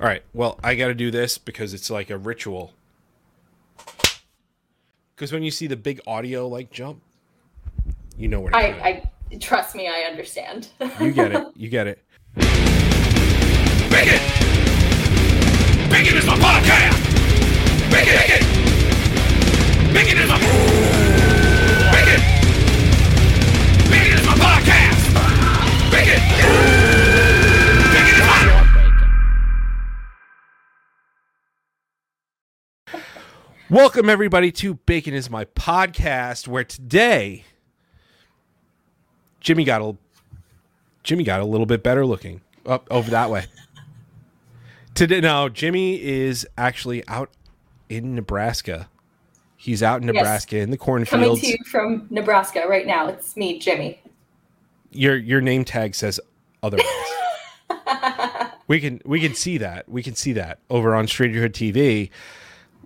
All right. Well, I got to do this because it's like a ritual. Because when you see the big audio like jump, you know where. I, I trust me, I understand. you get it. You get it. Bacon! Bacon is my podcast! Bacon! Bacon! Bacon is my... Bacon! Bacon is my podcast! Bacon! Welcome everybody to Bacon is my podcast, where today Jimmy got a Jimmy got a little bit better looking. Up over that way. Today, now Jimmy is actually out in Nebraska. He's out in Yes. Nebraska in the cornfield. Coming cornfields. to you from Nebraska right now. It's me, Jimmy. Your your name tag says otherwise. we can we can see that. We can see that over on Strangerhood TV.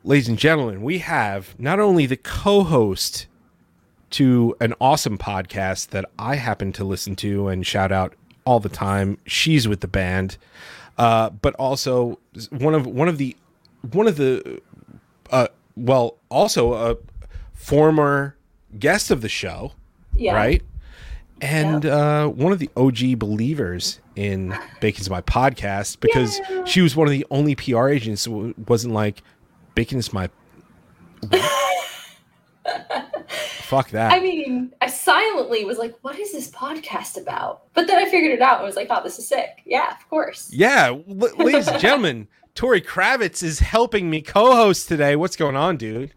Ladies and gentlemen, we have not only the co-host to an awesome podcast that I happen to listen to and shout out all the time. She's with the band, uh, but also one of one of the one of the uh, well, also a former guest of the show, Yeah. right? And uh, one of the OG believers in Bacon's My Podcast because Yeah. she was one of the only PR agents who wasn't like, Bacon is my. Fuck that. I mean, I silently was like, what is this podcast about? But then I figured it out and was like, oh, this is sick. Yeah, of course. yeah, l- ladies and gentlemen, Tori Kravitz is helping me co host today. What's going on, dude?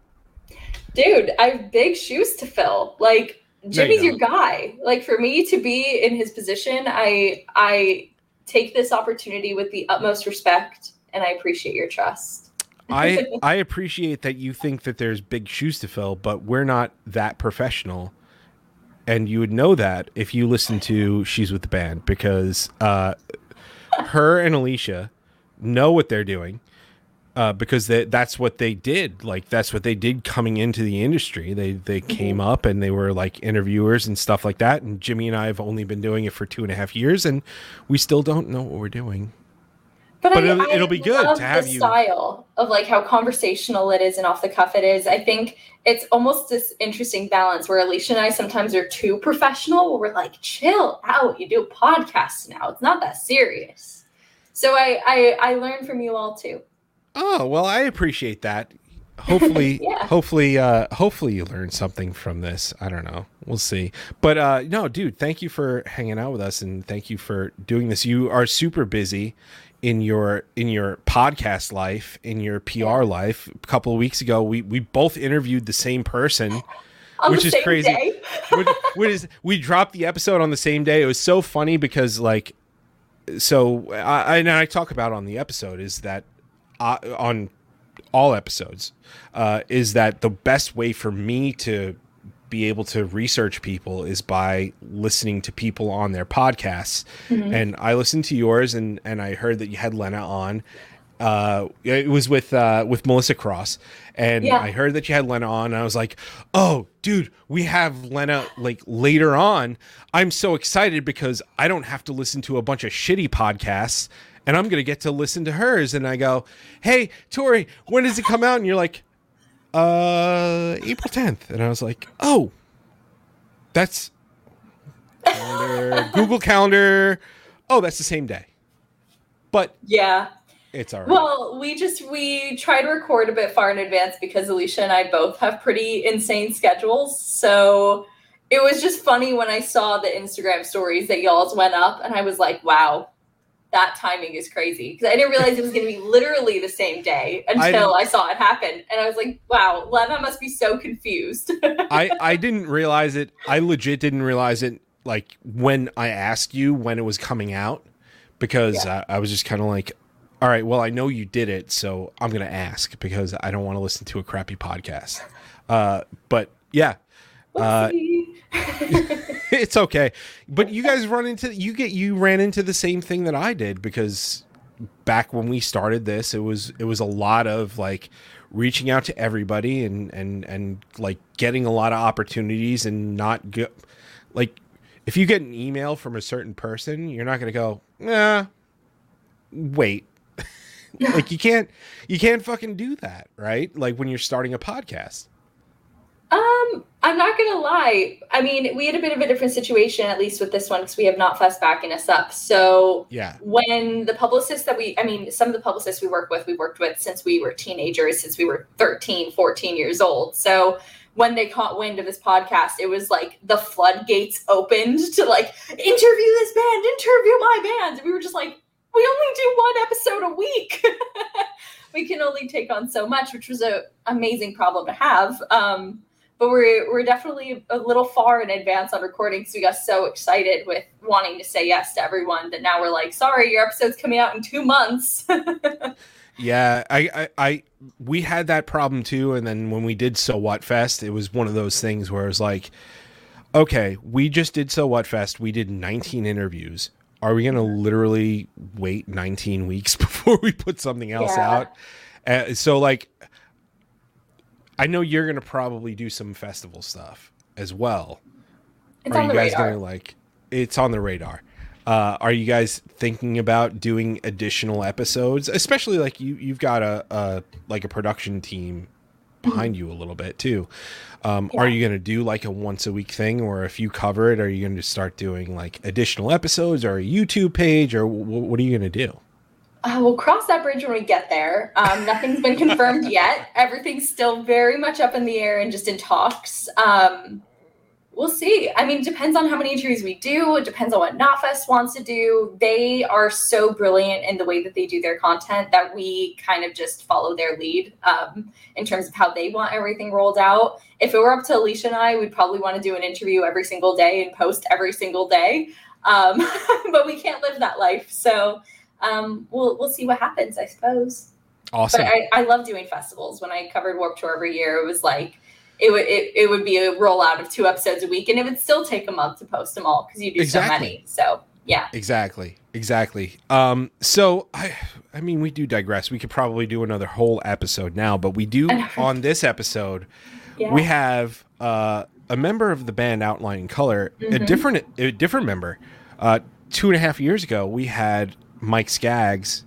Dude, I have big shoes to fill. Like, Jimmy's your don't. guy. Like, for me to be in his position, I I take this opportunity with the utmost respect and I appreciate your trust. I I appreciate that you think that there's big shoes to fill, but we're not that professional. And you would know that if you listen to She's with the Band because uh, her and Alicia know what they're doing uh, because they, that's what they did. Like that's what they did coming into the industry. They they came up and they were like interviewers and stuff like that. And Jimmy and I have only been doing it for two and a half years, and we still don't know what we're doing. But I- it'll- it'll be good love to have the you- style of like how conversational it is and off the cuff it is. I think it's almost this interesting balance where Alicia and I sometimes are too professional, where we're like, chill out. You do a podcast now. It's not that serious. So I I, I learned from you all too. Oh well, I appreciate that. Hopefully, Yeah. hopefully, uh, hopefully you learned something from this. I don't know. We'll see. But uh, no, dude, thank you for hanging out with us and thank you for doing this. You are super busy in your in your podcast life, in your PR life. A couple of weeks ago, we we both interviewed the same person. On Which is crazy. which, which is we dropped the episode on the same day. It was so funny because like, so I, I and I talk about on the episode is that uh, on all episodes uh, is that the best way for me to be able to research people is by listening to people on their podcasts. And i listened to yours and and i heard that you had lena on. Uh it was with uh with melissa cross. And Yeah. i heard that you had lena on and i was like oh dude we have lena like later on. I'm so excited because i don't have to listen to a bunch of shitty podcasts and i'm gonna get to listen to hers. And i go hey tori when does it come out? And you're like uh april 10th and i was like oh that's calendar, google calendar. Oh that's the same day. But Yeah. it's all right. Well, we just we try to record a bit far in advance because Alicia and I both have pretty insane schedules. So it was just funny when I saw the Instagram stories that y'all's went up, and I was like, "Wow, that timing is crazy." Because I didn't realize it was going to be literally the same day until I, saw it happen, and I was like, "Wow, Lena must be so confused." I I didn't realize it. I legit didn't realize it. Like when I asked you when it was coming out, because Yeah. I, I was just kind of like, all right, well I know you did it, so I'm gonna ask because I don't want to listen to a crappy podcast. Uh, but yeah, Uh. it's okay. But you guys run into you get you ran into the same thing that I did because back when we started this, it was it was a lot of like reaching out to everybody and and and like getting a lot of opportunities and not go like if you get an email from a certain person, you're not going to go, "Nah, wait." like you can't you can't fucking do that, right? Like when you're starting a podcast. Um, I'm not gonna lie. I mean, we had a bit of a different situation, at least with this one, because we have not Knotfest backing us up. So Yeah. when the publicists that we, I mean, some of the publicists we work with, we worked with since we were teenagers, since we were 13, 14 years old. So when they caught wind of this podcast, it was like the floodgates opened to like interview this band, interview my band. And we were just like, we only do one episode a week. we can only take on so much, which was a amazing problem to have. Um, but we're we're definitely a little far in advance on recording because we got so excited with wanting to say yes to everyone that now we're like, sorry, your episode's coming out in two months. Yeah, I, I, I, we had that problem too. And then when we did So What Fest, it was one of those things where it was like, okay, we just did So What Fest. We did 19 interviews. Are we going to literally wait 19 weeks before we put something else Yeah. out? Uh, so, like, I know you're going to probably do some festival stuff as well. it's are you guys radar. gonna like? It's on the radar. Uh, are you guys thinking about doing additional episodes? Especially like you, you've got a, a like a production team behind you a little bit too. Um, Are you gonna do like a once a week thing, or if you cover it, are you gonna start doing like additional episodes or a YouTube page, or w- what are you gonna do? Uh, we'll cross that bridge when we get there. Um, nothing's been confirmed yet. Everything's still very much up in the air and just in talks. Um, we'll see. I mean, it depends on how many interviews we do. It depends on what Knotfest wants to do. They are so brilliant in the way that they do their content that we kind of just follow their lead um, in terms of how they want everything rolled out. If it were up to Alicia and I, we'd probably want to do an interview every single day and post every single day. Um, but we can't live that life. So um, we'll we'll see what happens, I suppose. Awesome. But I, I love doing festivals. When I covered Warp Tour every year, it was like it would it, it would be a rollout of two episodes a week, and it would still take a month to post them all because you do Exactly. so many. So yeah, Exactly. Exactly. Um, so I I mean we do digress. We could probably do another whole episode now, but we do on this episode yeah. we have uh, a member of the band Outline Color, a Mhm. different a different member. Uh, two and a half years ago, we had Mike Skaggs,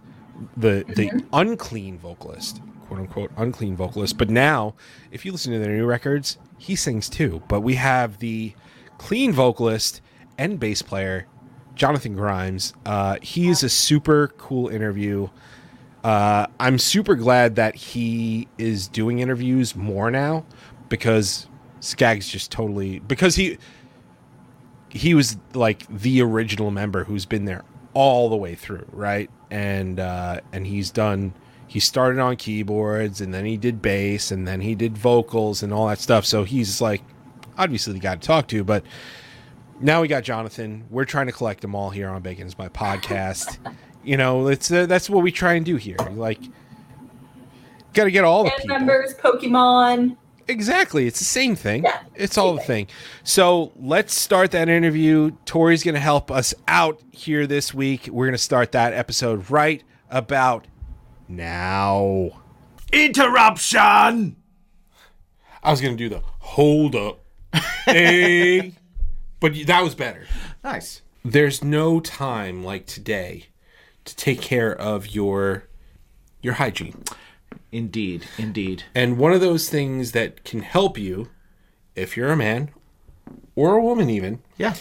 the the unclean vocalist, quote unquote unclean vocalist. But now, if you listen to their new records, he sings too. But we have the clean vocalist and bass player, Jonathan Grimes. Uh, he is a super cool interview. Uh, I'm super glad that he is doing interviews more now because Skaggs just totally because he he was like the original member who's been there all the way through, right? And uh, and he's done. He started on keyboards, and then he did bass, and then he did vocals and all that stuff. So he's like obviously the guy to talk to, but now we got Jonathan. We're trying to collect them all here on Bacon's My podcast. you know, it's uh, that's what we try and do here. Like, got to get all the people. members, Pokemon. Exactly. It's the same thing. Yeah, It's all same the thing. So let's start that interview. Tori's going to help us out here this week. We're going to start that episode right about now. Interruption! I was going to do the hold up. hey. But that was better. Nice. There's no time like today to take care of your your hygiene. Indeed, indeed. And one of those things that can help you if you're a man or a woman even Yeah.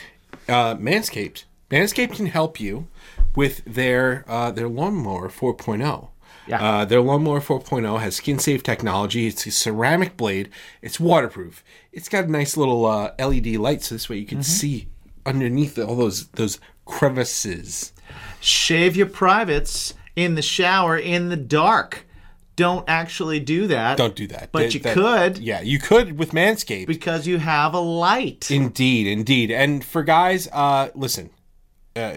uh, Manscaped. Manscaped can help you with their uh, their lawnmower 4.0. Yeah. Uh, their lawnmower 4.0 has skin safe technology. It's a ceramic blade. It's waterproof. It's got a nice little uh, LED light, so this way you can see underneath all those those crevices. Shave your privates in the shower in the dark. Don't actually do that. Don't do that. But That- you that- could Yeah, you could with Manscaped. because you have a light. Indeed, indeed. And for guys, uh, listen, uh,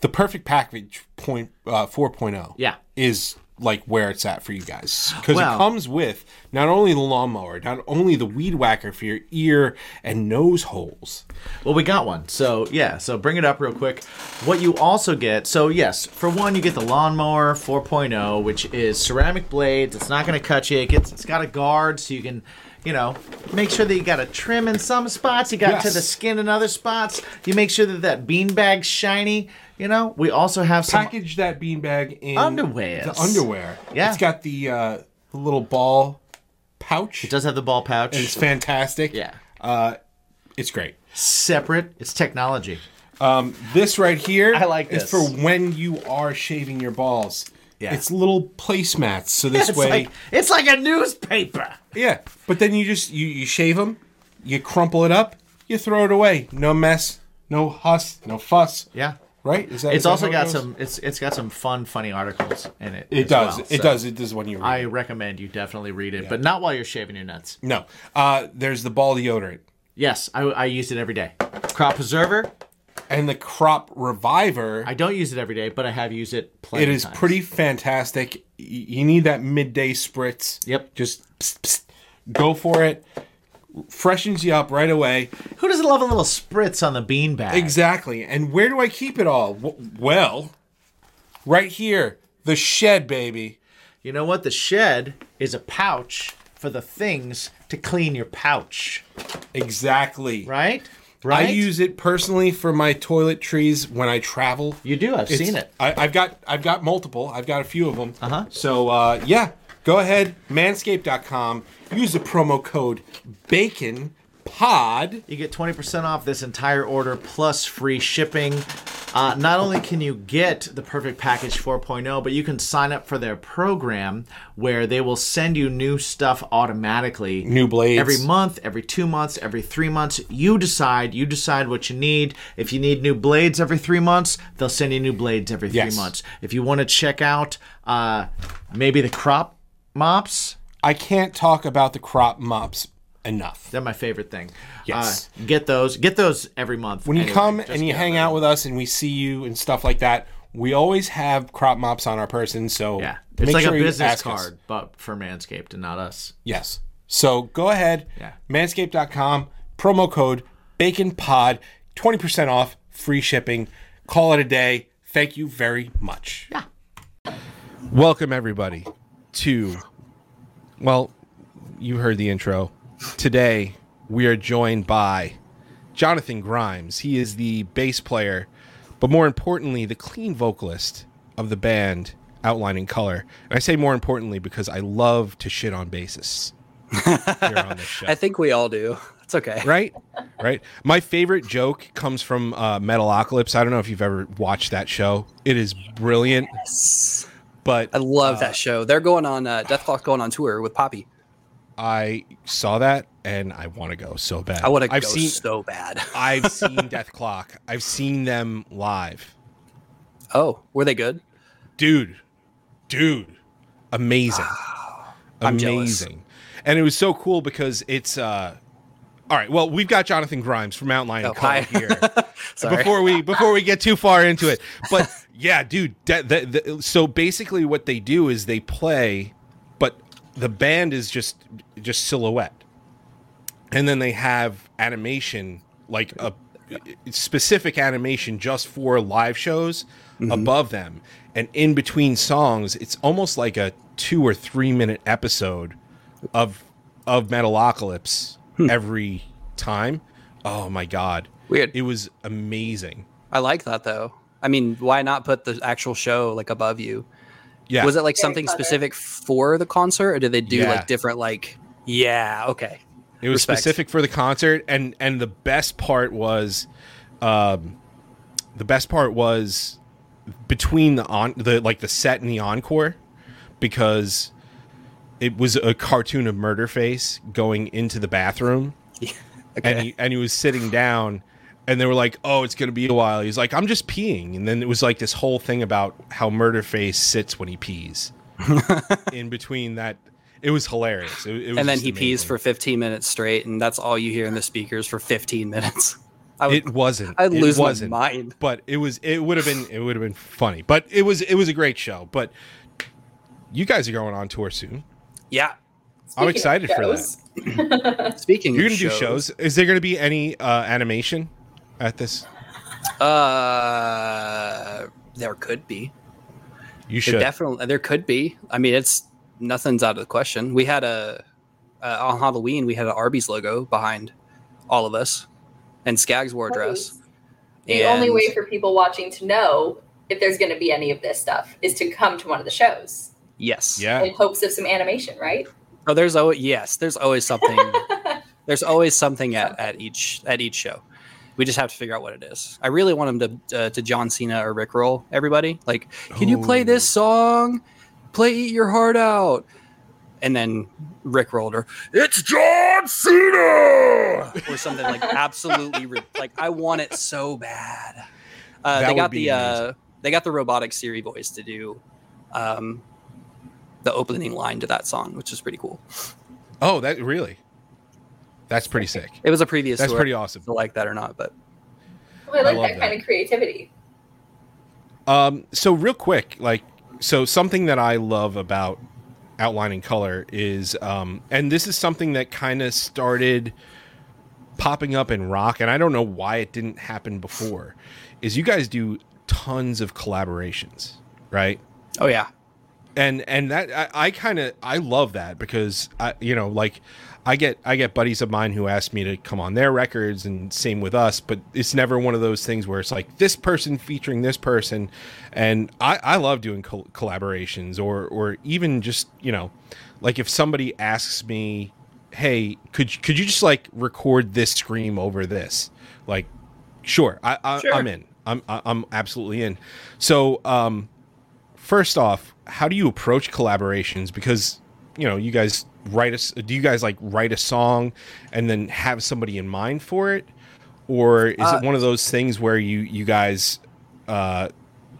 the perfect package point uh, 4.0 Yeah. is like where it's at for you guys because it comes with not only the lawnmower, not only the weed whacker for your ear and nose holes. Well, we got one. So, yeah, so bring it up real quick. What you also get, so yes, for one, you get the lawnmower 4.0, which is ceramic blades. It's not going to cut you. It gets, it's got a guard so you can you know, make sure that you got a trim in some spots, you got to the skin in other spots. You make sure that that beanbag's shiny. You know, we also have some. Package that beanbag in underwear. The underwear. Yeah. It's got the uh, the little ball pouch. It does have the ball pouch. and it's fantastic. Yeah. Uh, it's great. separate. It's technology. This right here I like is for when you are shaving your balls. Yeah. It's little placemats, so this It's way, like it's like a newspaper. yeah. But then you just you you shave them, you crumple it up, you throw it away. No mess, no huss, no fuss. Yeah. Right? Is that? It's is also it got goes? some. It's it's got some fun, funny articles in it. It as does. well, it so does. It does when you read. I recommend you definitely read it, but not while you're shaving your nuts. No. Uh, there's the ball deodorant Yes, I, I use it every day. Crop preserver. And the crop reviver. I don't use it every day, but I have used it. Plenty It is times. pretty fantastic. You need that midday spritz. Yep. Just psst, psst, go for it. Freshens you up right away. Who doesn't love a little spritz on the beanbag? Exactly. And where do I keep it all? Well, right here, the shed, baby. You know what? The shed is a pouch for the things to clean your pouch. Exactly. Right. I use it personally for my toiletries when I travel. You do. I've It's- seen it. I, I've got I've got multiple. I've got a few of them. Uh-huh. So uh, yeah, go ahead, manscaped.com. Use the promo code Bacon Pod. You get 20% off this entire order plus free shipping. Uh, not only can you get the Perfect Package 4.0, but you can sign up for their program where they will send you new stuff automatically. New blades. Every month, every two months, every three months. You decide. You decide what you need. If you need new blades every three months, they'll send you new blades every three Yes. months. If you want to check out uh, maybe the crop mops, I can't talk about the crop mops enough. they're my favorite thing. Yes. Uh, get those. Get those every month. When you anyway. come and you hang them. out with us and we see you and stuff like that, we always have crop mops on our person. So Yeah. It's make like sure a you business ask us. card, but for Manscaped and not us. Yes. So go ahead, Yeah. manscaped.com, promo code BaconPod, 20% off, free shipping. Call it a day. Thank you very much. Yeah. Welcome, everybody, to, well, you heard the intro. Today, we are joined by Jonathan Grimes. He is the bass player, but more importantly, the clean vocalist of the band Outline in Color. And I say more importantly because I love to shit on bassists here on this show. I think we all do. It's okay. right? Right. My favorite joke comes from uh, Metalocalypse. I don't know if you've ever watched that show. It is brilliant, Yes. but I love that show. They're going on uh, Dethklok's going on tour with Poppy. I saw that and I want to go so bad. I want to go seen so bad. I've seen Dethklok. I've seen them live. Oh, were they good? Dude. Dude. Amazing. I'm jealous. Amazing. And it was so cool because it's uh all right, well, we've got Jonathan Grimes from Outline Oh, hi. here. Sorry. before we before we get too far into it. But yeah, dude. That- so basically, what they do is they play, the band is just just silhouette, and then they have animation like a specific animation just for live shows mm-hmm. above them, and in between songs, it's almost like a two or three minute episode of of Metalocalypse hmm. every time. Oh my god. Weird. It was amazing. I like that though. I mean, why not put the actual show like above you? Yeah. Was it like Very something clever. specific for the concert, or did they do Yeah. like different like? Yeah. Okay. It was Respect. specific for the concert, and and the best part was, um, the best part was between the on the like the set and the encore, because it was a cartoon of Murderface going into the bathroom, Okay. and he and he was sitting down, and they were like, "Oh, it's gonna be a while." He's like, "I'm just peeing," and then it was like this whole thing about how Murderface sits when he pees, in between that. It was hilarious. It, it was and then just he pees for 15 minutes straight, and that's all you hear in the speakers for 15 minutes. I would, It wasn't. I'd It lose wasn't. my mind. But it was. It would have been. It would have been funny. But it was. It was a great show. But you guys are going on tour soon. Yeah. I'm excited for that. Speaking, You're gonna do shows. Is there gonna be any uh, animation at this? Uh, there could be. You There should. definitely there could be. I mean, it's nothing's out of the question. We had a uh, on Halloween we had an Arby's logo behind all of us, and Skaggs wore a dress. The only way for people watching to know if there's going to be any of this stuff is to come to one of the shows Yes. Yeah. in hopes of some animation, right? Oh, there's always yes. There's always something. there's always something at, at each at each show. We just have to figure out what it is. I really want him to uh, to John Cena or Rick Roll everybody. Like, can you play this song? Play "Eat Your Heart Out," and then Rick rolled her. It's John Cena or something like absolutely ri- like I want it so bad. Uh, they got the uh, they got the robotic Siri voice to do um, the opening line to that song, which is pretty cool. Oh, that really. That's pretty sick. It was a previous. That's tour. pretty awesome. to like that or not, but Well, I like love that, kind of creativity. Um, so real quick, like, so something that I love about Outline in Color is, um, and this is something that kind of started popping up in rock, and I don't know why it didn't happen before. Is you guys do tons of collaborations, right? oh yeah, and and that I, I kind of I love that because I you know like I get I get buddies of mine who ask me to come on their records and same with us, but it's never one of those things where it's like this person featuring this person, and I I love doing col- collaborations or or even just you know like if somebody asks me, hey, could you- could you just like record this scream over this, like sure I, I Sure. I'm in. I'm I'm absolutely in, so um first off, how do you approach collaborations? Because you know, you guys write a. s- Do you guys like write a song and then have somebody in mind for it, or is Uh, it one of those things where you you guys uh,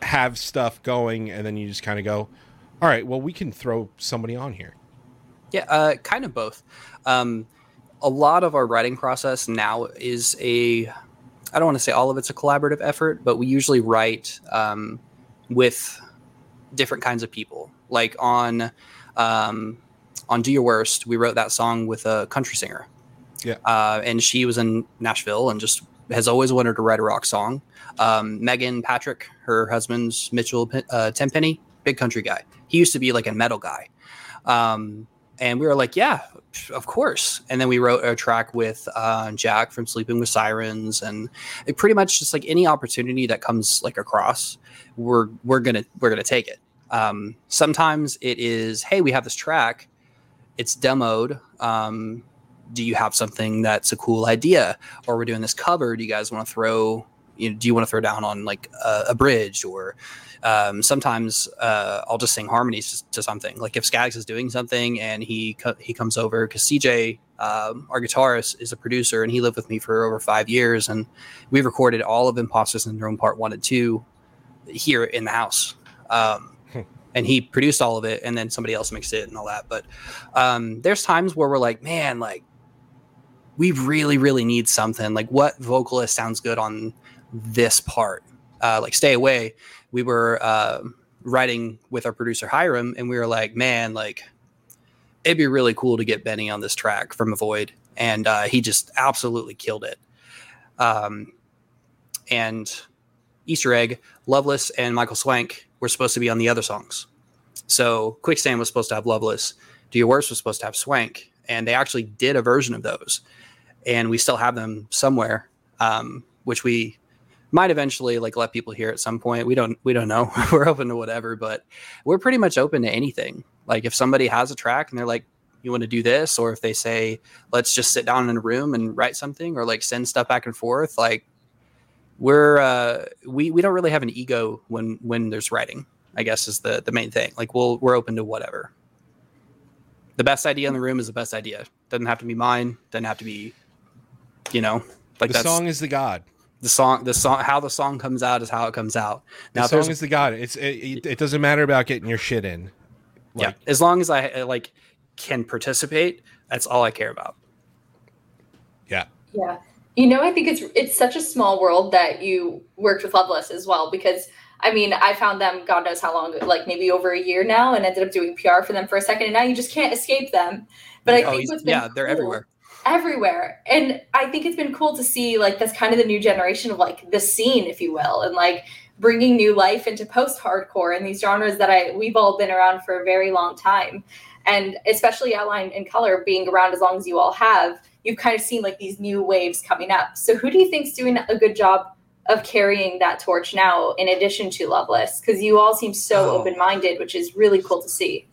have stuff going and then you just kind of go, all right, well, we can throw somebody on here. yeah, uh, kind of both. Um, a lot of our writing process now is a. I don't want to say all of it's a collaborative effort, but we usually write um, with different kinds of people. Like on um, on Do Your Worst, we wrote that song with a country singer. Yeah. uh, and she was in Nashville and just has always wanted to write a rock song. Um, Meghan Patrick, her husband's Mitchell uh, Tenpenny, big country guy. He used to be like a metal guy. Um, and we were like, yeah, of course. And then we wrote a track with uh, Jack from Sleeping with Sirens, and it pretty much just like any opportunity that comes like across, we're we're gonna we're gonna take it. Um, sometimes it is, hey, we have this track, it's demoed. Um, do you have something that's a cool idea? Or we're doing this cover. Do you guys want to throw? You know, do you want to throw down on like a, a bridge or um, sometimes uh, I'll just sing harmonies to something. Like if Skaggs is doing something and he co- he comes over because CJ, um, our guitarist, is a producer and he lived with me for over five years, and we recorded all of Imposter Syndrome Part One and Two here in the house. Um, and he produced all of it, and then somebody else mixed it and all that. But um, there's times where we're like, man, like we really, really need something. Like what vocalist sounds good on this part? Uh, like Stay Away we were uh, writing with our producer Hiram, and we were like, man, like it'd be really cool to get Benny on this track from Avoid, and uh, he just absolutely killed it. Um, and Easter Egg, Loveless, and Michael Swank were supposed to be on the other songs. So Quicksand was supposed to have Loveless, Do Your Worst was supposed to have Swank, and they actually did a version of those, and we still have them somewhere, um, which we might eventually like let people hear at some point. We don't we don't know. we're open to whatever, but we're pretty much open to anything. Like if somebody has a track and they're like, you want to do this, or if they say, let's just sit down in a room and write something, or like send stuff back and forth, like we're uh we we don't really have an ego when when there's writing, I guess is the the main thing. Like we'll we're open to whatever. The best idea in the room is the best idea. Doesn't have to be mine, doesn't have to be, you know, like the that's song is the god. the song the song how the song comes out is how it comes out The now if song is the god. It's it, it, it doesn't matter about getting your shit in. yeah Like, as long as i like can participate that's all i care about yeah. Yeah. You know, I think it's it's such a small world that you worked with Loveless as well because I mean, I found them God knows how long, like maybe over a year now, and ended up doing PR for them for a second, and now you just can't escape them. But I Oh, think what's been yeah they're everywhere everywhere, and I think it's been cool to see like that's kind of the new generation of like the scene, if you will, and like bringing new life into post-hardcore and these genres that I we've all been around for a very long time. And especially Outline in Color being around as long as you all have, you've kind of seen like these new waves coming up. So who do you think's doing a good job of carrying that torch now in addition to Loveless? Because you all seem so Oh. open-minded, which is really cool to see.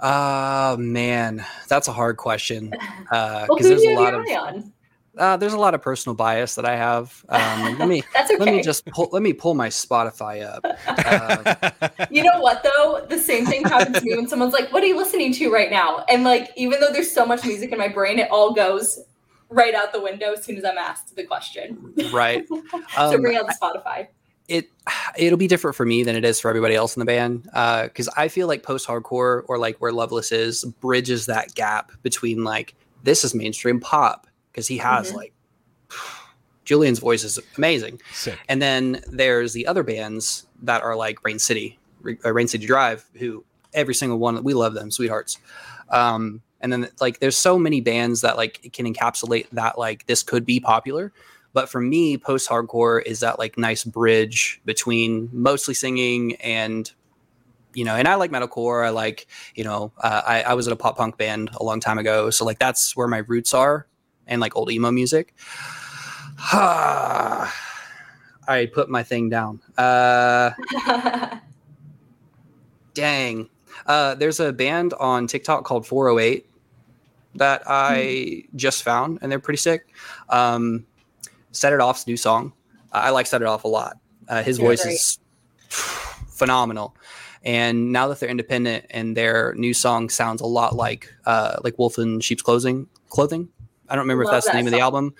Uh man, that's a hard question. Uh, Well, because who there's do a you lot have of your eye on? Uh, there's a lot of personal bias that I have. Um, let me That's okay. let me just pull let me pull my Spotify up. Uh, You know what though? The same thing happens to me when someone's like, "What are you listening to right now?" And like, even though there's so much music in my brain, it all goes right out the window as soon as I'm asked the question. right. so Um, bring out the Spotify. it it'll be different for me than it is for everybody else in the band because I feel like post hardcore or like where Loveless is bridges that gap between like this is mainstream pop because he has Mhm. like Julian's voice is amazing, Sick. and then there's the other bands that are like Rain City, uh, Rain City Drive, who every single one we love them, sweethearts. Um, and then like there's so many bands that like can encapsulate that like this could be popular. But for me, post hardcore is that like nice bridge between mostly singing and you know, and I like metalcore. I like, you know, uh, I, I was in a pop punk band a long time ago, so like that's where my roots are, and like old emo music. I put my thing down. Uh, dang. Uh, there's a band on TikTok called 408 that I just found, and they're pretty sick. Um, Set It Off's new song. I like Set It Off a lot. Uh, his They're voice great. is phenomenal. And now that they're independent and their new song sounds a lot like uh, like Wolf in Sheep's Clothing, clothing. I don't remember Love if that's the that name of the song. album.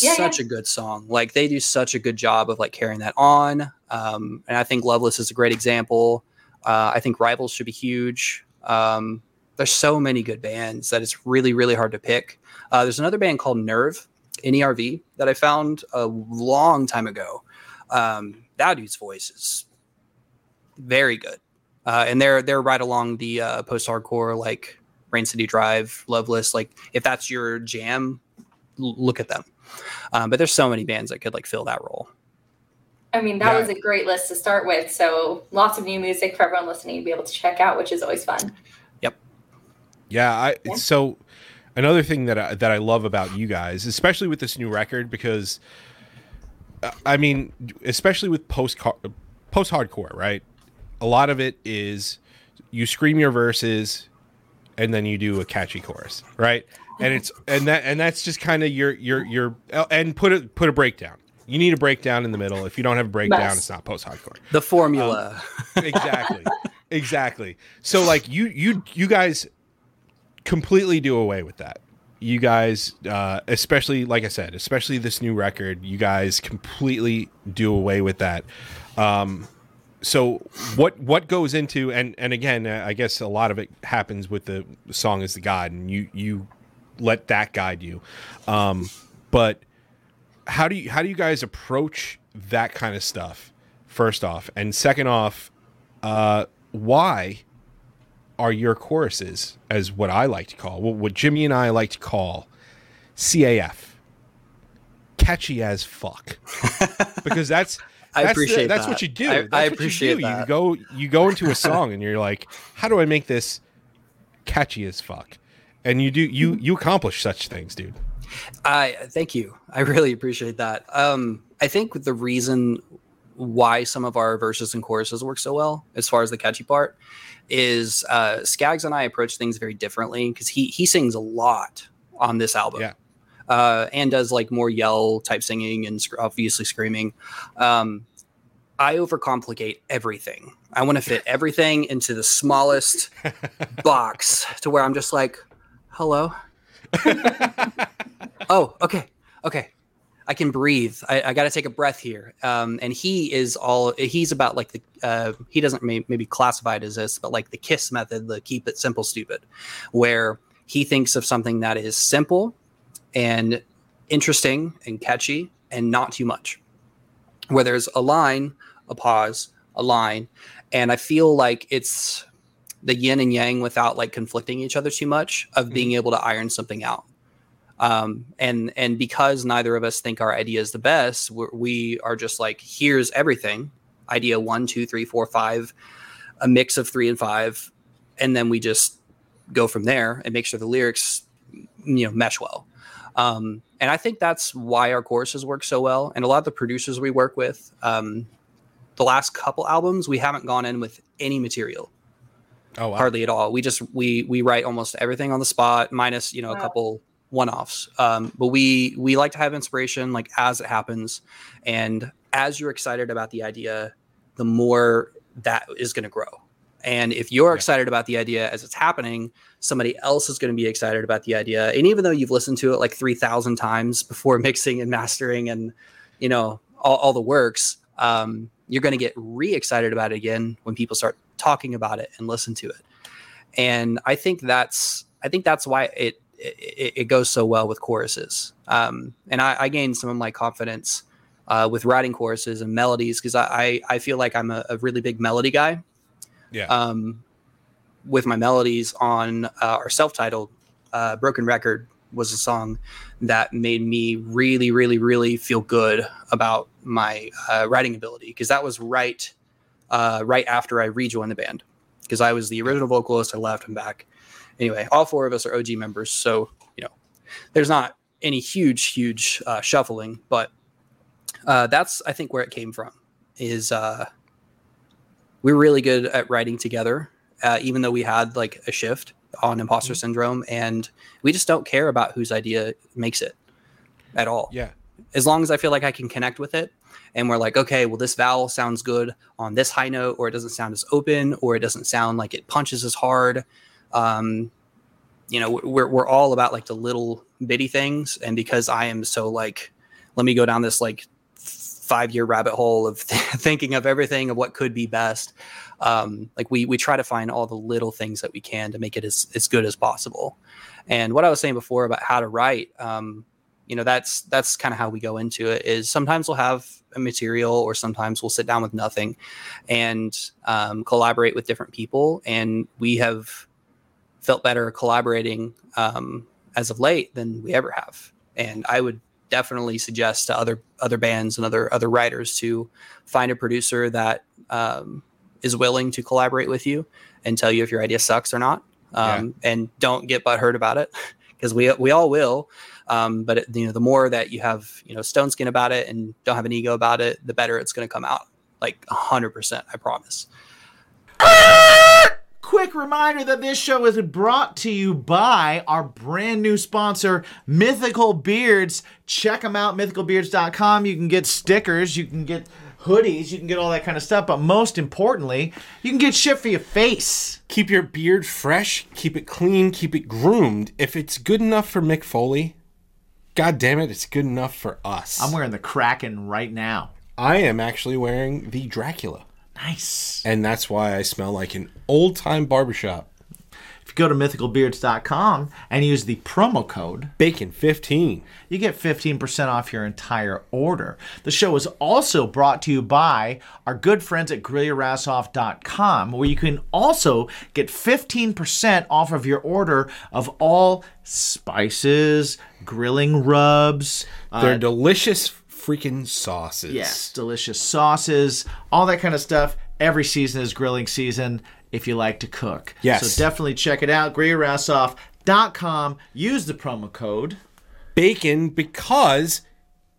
Yeah, Such a good song. Like they do such a good job of like carrying that on. Um, and I think Loveless is a great example. Uh, I think Rivals should be huge. Um, there's so many good bands that it's really really hard to pick. Uh, there's another band called Nerve, N-E-R-V, that I found a long time ago. Um, that dude's voice is very good, uh, and they're they're right along the uh, post-hardcore like Rain City Drive, Loveless. Like if that's your jam, l- look at them. Um, but there's so many bands that could like fill that role. I mean, that Yeah. was a great list to start with. So lots of new music for everyone listening to be able to check out, which is always fun. Yep. Yeah, I Yeah. so another thing that I, that I love about you guys, especially with this new record, because uh, I mean, especially with post post hardcore, right? A lot of it is you scream your verses, and then you do a catchy chorus, right? And it's and that and that's just kind of your your your and put a put a breakdown. You need a breakdown in the middle. If you don't have a breakdown, Must. it's not post hardcore The formula. exactly exactly so like you you you guys completely do away with that you guys uh especially like i said especially this new record you guys completely do away with that um so what what goes into and and again uh, i guess a lot of it happens with the song is the god and you you let that guide you. Um but how do you how do you guys approach that kind of stuff first off? And second off uh why are your choruses as what i like to call what, what jimmy and i like to call caf catchy as fuck? Because that's I that's the- appreciate that's that. what you do I- I appreciate you do. that. you go you go into a song and you're like how do i make this catchy as fuck and you do you you accomplish such things dude I thank you. I really appreciate that. Um, I think the reason why some of our verses and choruses work so well, as far as the catchy part, is uh, Skaggs and I approach things very differently because he he sings a lot on this album. Yeah. Uh, and does like more yell type singing and sc- obviously screaming. Um, I overcomplicate everything. I want to fit everything into the smallest box to where I'm just like, hello. oh, okay, okay. I can breathe. I, I got to take a breath here. Um, and he is all. He's about like the. Uh, he doesn't may, maybe classify it as this, but like the kiss method, the keep it simple, stupid, where he thinks of something that is simple and interesting and catchy and not too much. Where there's a line, a pause, a line, and I feel like it's the yin and yang without like conflicting each other too much of being able to iron something out um, and and because neither of us think our idea is the best we're, we are just like here's everything idea one, two, three, four, five, a mix of three and five, and then we just go from there and make sure the lyrics, you know, mesh well. Um, and I think that's why our choruses work so well. And a lot of the producers we work with, um, the last couple albums, we haven't gone in with any material Oh, wow. hardly at all. We just we we write almost everything on the spot, minus you know a couple one offs. Um, but we we like to have inspiration like as it happens, and as you're excited about the idea, the more that is going to grow. And if you're Yeah. excited about the idea as it's happening, somebody else is going to be excited about the idea. And even though you've listened to it like three thousand times before mixing and mastering and you know all, all the works, um, you're going to get re-excited about it again when people start talking about it and listen to it. And I think that's I think that's why it it, it goes so well with choruses. Um, and I, I gained some of my confidence uh, with writing choruses and melodies because I, I I feel like I'm a, a really big melody guy. Yeah. Um, with my melodies on uh, our self-titled uh, "Broken Record" was a song that made me really, really, really feel good about my uh, writing ability because that was right, uh, right after I rejoined the band because I was the original vocalist. I left and back. Anyway, all four of us are OG members, so you know, there's not any huge, huge uh, shuffling, but uh, that's I think where it came from. Is uh, we were really good at writing together, uh, even though we had like a shift on imposter syndrome, and we just don't care about whose idea makes it at all yeah. as long as I feel like I can connect with it and we're like, okay, well, this vowel sounds good on this high note, or it doesn't sound as open, or it doesn't sound like it punches as hard. Um, you know, we're, we're all about like the little bitty things. And because I am so like, let me go down this like five year rabbit hole of thinking of everything of what could be best. Um, like we, we try to find all the little things that we can to make it as, as good as possible. And what I was saying before about how to write, um, you know that's that's kind of how we go into it is sometimes we'll have a material or sometimes we'll sit down with nothing and um, collaborate with different people and we have felt better collaborating um, as of late than we ever have and i would definitely suggest to other other bands and other other writers to find a producer that um, is willing to collaborate with you and tell you if your idea sucks or not um, and don't get butthurt about it because we we all will um, but it, you know, the more that you have, you know, stone skin about it and don't have an ego about it, the better it's going to come out. Like hundred percent, I promise. Quick reminder that this show is brought to you by our brand new sponsor, Mythical Beards. Check them out, mythicalbeards.com. You can get stickers, you can get hoodies, you can get all that kind of stuff, but most importantly, you can get shit for your face. Keep your beard fresh, keep it clean, keep it groomed. If it's good enough for Mick Foley, god damn it, it's good enough for us. I'm wearing the Kraken right now. I am actually wearing the Dracula, Nice. and that's why I smell like an old time barbershop. If you go to mythicalbeards.com and use the promo code, Bacon 15. you get 15% off your entire order. The show is also brought to you by our good friends at GrillYourAssOff.com, where you can also get 15% off of your order of all spices, grilling rubs, uh, They're delicious freaking sauces. yes, delicious sauces, all that kind of stuff. Every season is grilling season if you like to cook. Yes. So definitely check it out. GrillYourAssOff.com. Use the promo code. Bacon because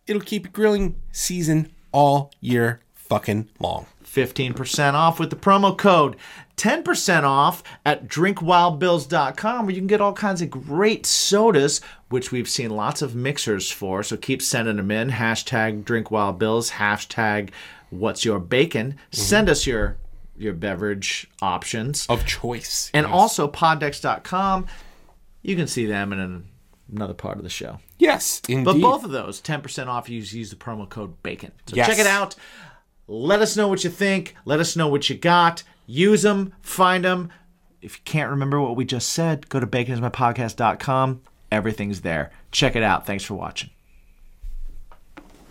it'll keep grilling season all year fucking long. 15% off with the promo code 10% off at drinkwildbills.com where you can get all kinds of great sodas which we've seen lots of mixers for so keep sending them in hashtag drinkwildbills hashtag what's your bacon mm-hmm. send us your your beverage options Of choice. and Yes. also poddex.com you can see them in an, another part of the show Yes, indeed. but both of those, 10% off, you use the promo code BACON. So Yes. check it out. Let us know what you think. Let us know what you got. Use them, find them. If you can't remember what we just said, go to baconismypodcast.com. Everything's there. Check it out. Thanks for watching.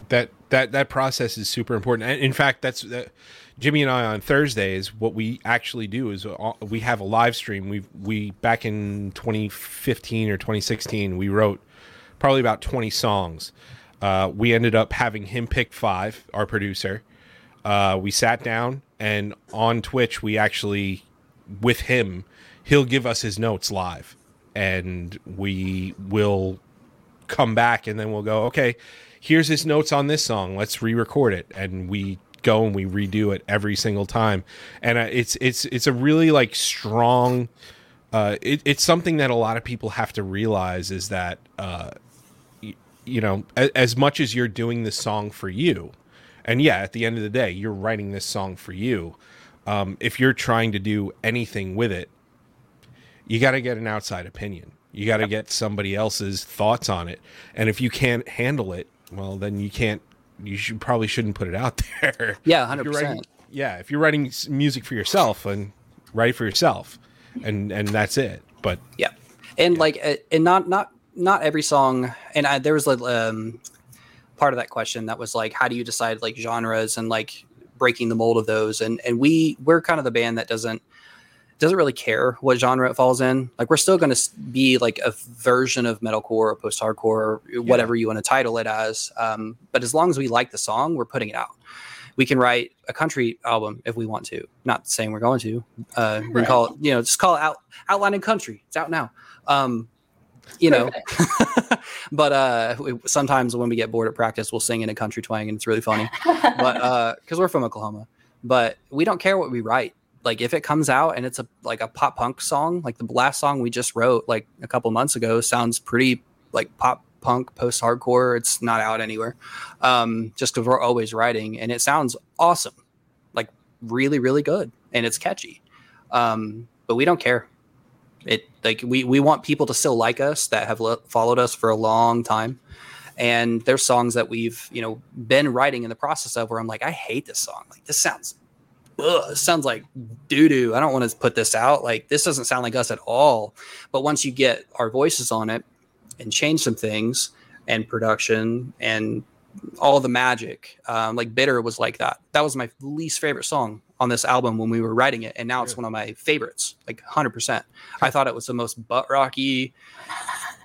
that that that process is super important. And in fact, that's that, Jimmy and I on Thursdays. What we actually do is uh, we have a live stream. We we back in 2015 or 2016, we wrote probably about 20 songs. Uh, we ended up having him pick five, our producer, Uh, we sat down and on Twitch we actually with him he'll give us his notes live. And we will come back and then we'll go okay here's his notes on this song. Let's re-record it. And we go and we redo it every single time. And uh, it's it's it's a really like strong uh, it, it's something that a lot of people have to realize is that uh, y- you know as much as you're doing the song for you and yeah at the end of the day you're writing this song for you. Um, if you're trying to do anything with it you got to get an outside opinion. You got to get somebody else's thoughts on it. And if you can't handle it well then you can't you should probably shouldn't put it out there. Yeah, If hundred percent. yeah if you're writing music for yourself and write for yourself. And and that's it. But Yeah, and like, uh, and not not not every song. And I, there was like um, part of that question that was like, how do you decide like genres and like breaking the mold of those? And and we we're kind of the band that doesn't doesn't really care what genre it falls in. Like we're still going to be like a version of metalcore or post hardcore, or whatever you want to title it as. Um, but as long as we like the song, we're putting it out. We can write a country album if we want to. Not saying we're going to. Uh, we Right. call it, you know, just call it out outline in country. It's out now. Um, you know, but uh, we, sometimes when we get bored at practice, we'll sing in a country twang, and it's really funny. But uh, because we're from Oklahoma, but we don't care what we write. Like if it comes out and it's a like a pop punk song, like the last song we just wrote like a couple months ago, sounds pretty like pop punk post hardcore. It's not out anywhere, um, just because we're always writing, and it sounds awesome, like really really good, and it's catchy. Um, but we don't care it like we we want people to still like us that have lo- followed us for a long time. And there's songs that we've you know been writing in the process of where i'm like i hate this song. Like this sounds ugh, this sounds like doo-doo. I don't want to put this out. Like this doesn't sound like us at all. But once you get our voices on it and change some things and production and all the magic um, like bitter was like that. That was my least favorite song on this album when we were writing it and now it's one of my favorites like 100% i thought it was the most butt rocky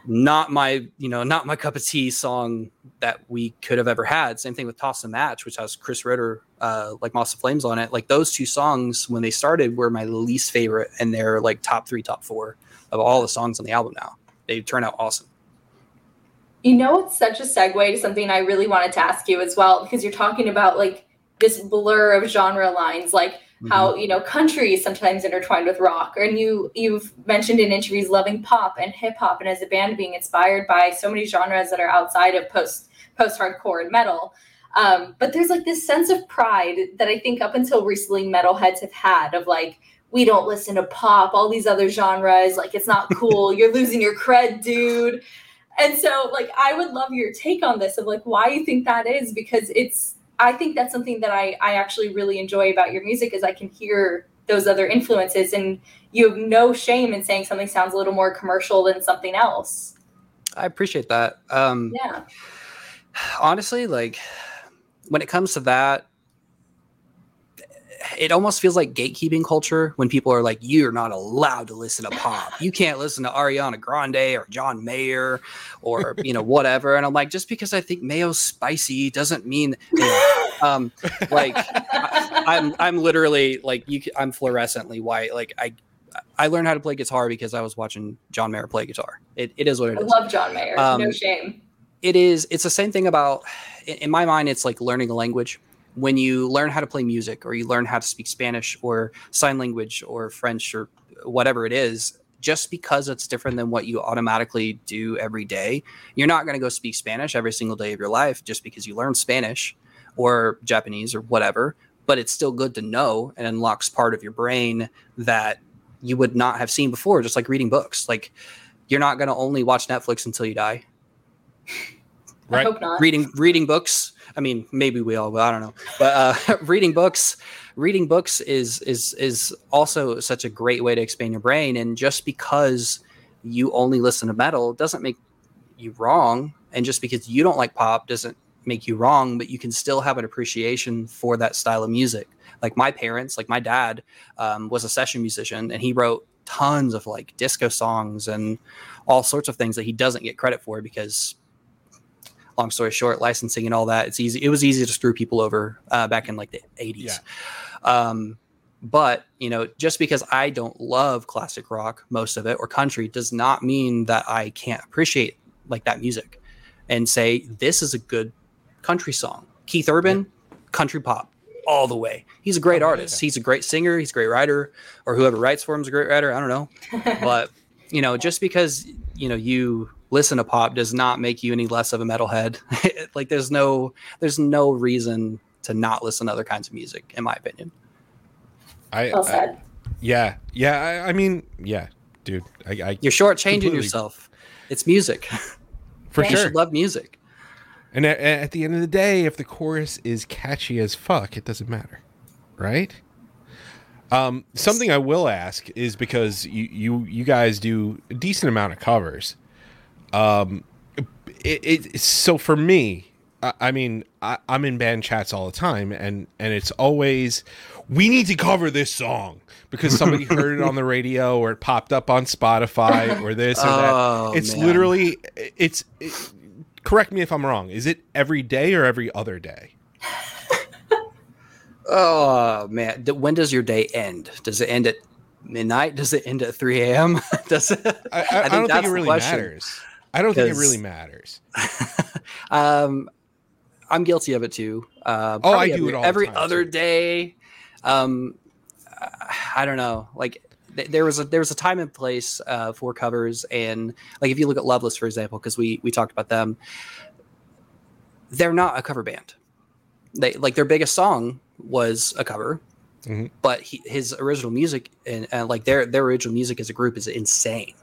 not my you know not my cup of tea song that we could have ever had. Same thing with toss and match which has chris ritter uh, like moss of flames on it. Like those two songs when they started were my least favorite and they're like top three top four of all the songs on the album now. They turn out awesome You know, it's such a segue to something I really wanted to ask you as well, because you're talking about like this blur of genre lines, like how you know country is sometimes intertwined with rock, and you you've mentioned in interviews loving pop and hip hop, and as a band being inspired by so many genres that are outside of post post hardcore and metal. Um, but there's like this sense of pride that I think up until recently metalheads have had of like we don't listen to pop, all these other genres, like it's not cool, you're losing your cred, dude. And so, like, I would love your take on this of like why you think that is because it's. I think that's something that I I actually really enjoy about your music is I can hear those other influences and you have no shame in saying something sounds a little more commercial than something else. i appreciate that um Yeah. honestly like when it comes to that it almost feels like gatekeeping culture when people are like you're not allowed to listen to pop. You can't listen to ariana grande or john mayer or you know whatever. And i'm like just because i think mayo's spicy doesn't mean anyway, um like I, i'm i'm literally like you I'm fluorescently white. Like i i learned how to play guitar because i was watching john mayer play guitar. It, it is what it I is. love John Mayer. no Um, shame. it is it's the same thing about in in my mind it's like learning a language when you learn how to play music or you learn how to speak spanish or sign language or french or whatever it is just because it's different than what you automatically do every day you're not going to go speak spanish every single day of your life just because you learn spanish or japanese or whatever but it's still good to know and unlocks part of your brain that you would not have seen before just like reading books. Like you're not going to only watch netflix until you die. I right hope not. reading reading books i mean maybe we all but i don't know. But uh reading books reading books is is is also such a great way to expand your brain. And just because you only listen to metal doesn't make you wrong. And just because you don't like pop doesn't make you wrong but you can still have an appreciation for that style of music. Like my parents like my dad um, was a session musician and he wrote tons of like disco songs and all sorts of things that he doesn't get credit for because long story short, licensing and all that. It's easy. It was easy to screw people over uh, back in like the eighties. Um, but you know, just because I don't love classic rock, most of it, or country, does not mean that I can't appreciate like that music and say this is a good country song. Keith Urban, country pop all the way. He's a great Oh, artist. yeah. He's a great singer. He's a great writer, or whoever writes for him is a great writer. I don't know, but you know, just because you know you listen to pop does not make you any less of a metalhead. like there's no there's no reason to not listen to other kinds of music, in my opinion. I, Well I- yeah, yeah. I, I mean, yeah, dude. I, I You're shortchanging Completely. yourself. It's music. for You sure. should love music. And at, at the end of the day, if the chorus is catchy as fuck, it doesn't matter, right? Um, something I will ask is because you you you guys do a decent amount of covers. Um, it, it so for me, I, I mean, I, I'm in band chats all the time, and and it's always we need to cover this song because somebody heard it on the radio or it popped up on Spotify or this or that. Oh, it's man. literally it's. It, correct me if I'm wrong. Is it every day or every other day? Oh man, when does your day end? Does it end at midnight? Does it end at 3 a.m.? does it? I, I, I, think don't think it really matters. I don't think it really matters. um, I'm guilty of it too. Uh, Oh, I do every, it all the every other too. day. Um, I don't know. Like th- there was a there was a time and place uh, for covers, and like if you look at Loveless, for example, because we we talked about them, they're not a cover band. They like their biggest song was a cover, Mhm. but he, his original music and, and like their their original music as a group is insane.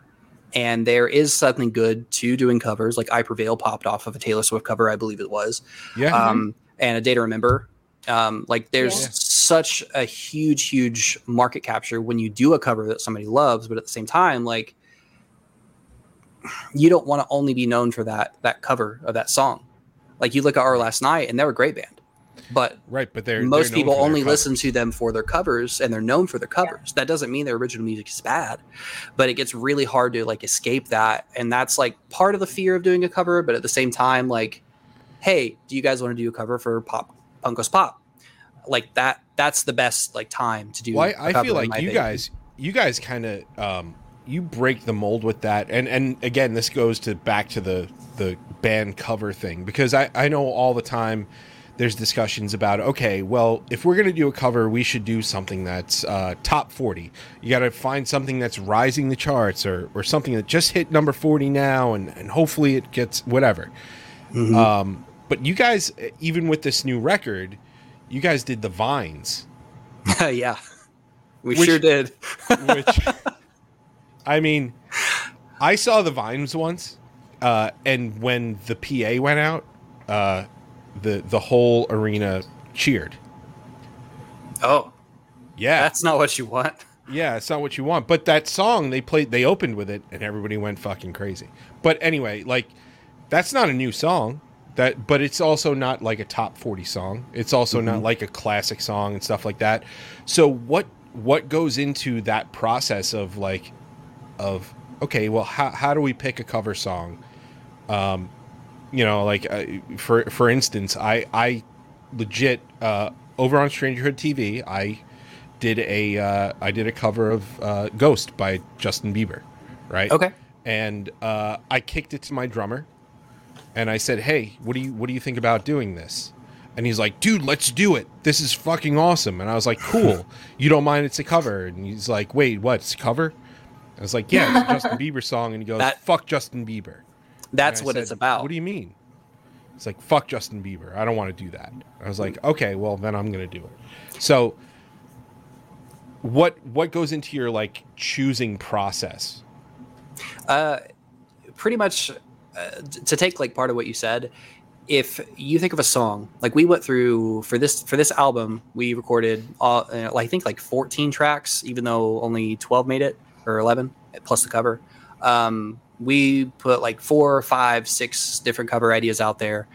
And there is something good to doing covers. Like I Prevail popped off of a Taylor Swift cover, I believe it was Yeah. um, and a day to remember. Um, like there's Yeah. such a huge, huge market capture when you do a cover that somebody loves, but at the same time, like you don't want to only be known for that that cover of that song. Like you look at our last night, and they're a great band, but right, but they're most they're people only listen to them for their covers, and they're known for their covers. That doesn't mean their original music is bad, but it gets really hard to like escape that, and that's like part of the fear of doing a cover. But at the same time, like, hey, do you guys want to do a cover for Pop Punk Goes Pop? Like that. That's the best like time to do. Well, a I, I cover, feel like you opinion. guys, you guys kind of, um, you break the mold with that, and and again, this goes to back to the the band cover thing because I I know all the time there's discussions about okay, well, if we're gonna do a cover, we should do something that's uh, top forty. You got to find something that's rising the charts or or something that just hit number forty now, and and hopefully it gets whatever. Mhm. Um, but you guys, even with this new record, you guys did the vines. yeah, we Which- sure did. which I mean, I saw the vines once, uh, and when the PA went out, uh, the the whole arena cheered. oh, Yeah, that's not what you want. yeah, it's not what you want. But that song they played, they opened with it, and everybody went fucking crazy. But anyway, like that's not a new song. That, but it's also not like a top forty song. It's also not like a classic song and stuff like that. So what what goes into that process of like of okay, well, how how do we pick a cover song? Um, you know, like uh, for for instance, I I legit uh, over on Strangerhood TV, I did a uh, I did a cover of uh, Ghost by Justin Bieber, right? Okay. And uh, I kicked it to my drummer, and I said, "Hey, what do you what do you think about doing this?" And he's like, "Dude, let's do it. This is fucking awesome." And I was like, "Cool. you don't mind it's a cover?" And he's like, "Wait, what? It's a cover?" I was like, "Yeah, it's a Justin Bieber song." And he goes, That- "Fuck Justin Bieber." That's what said, it's about. What do you mean? It's like fuck Justin Bieber. I don't want to do that. I was like, okay, well then I'm gonna do it. So, what what goes into your like choosing process? Uh, pretty much uh, to take like part of what you said. If you think of a song, like we went through for this for this album, we recorded all, uh, I think like 14 tracks, even though only 12 made it or 11 plus the cover. Um, we put like four, five, six different cover ideas out there,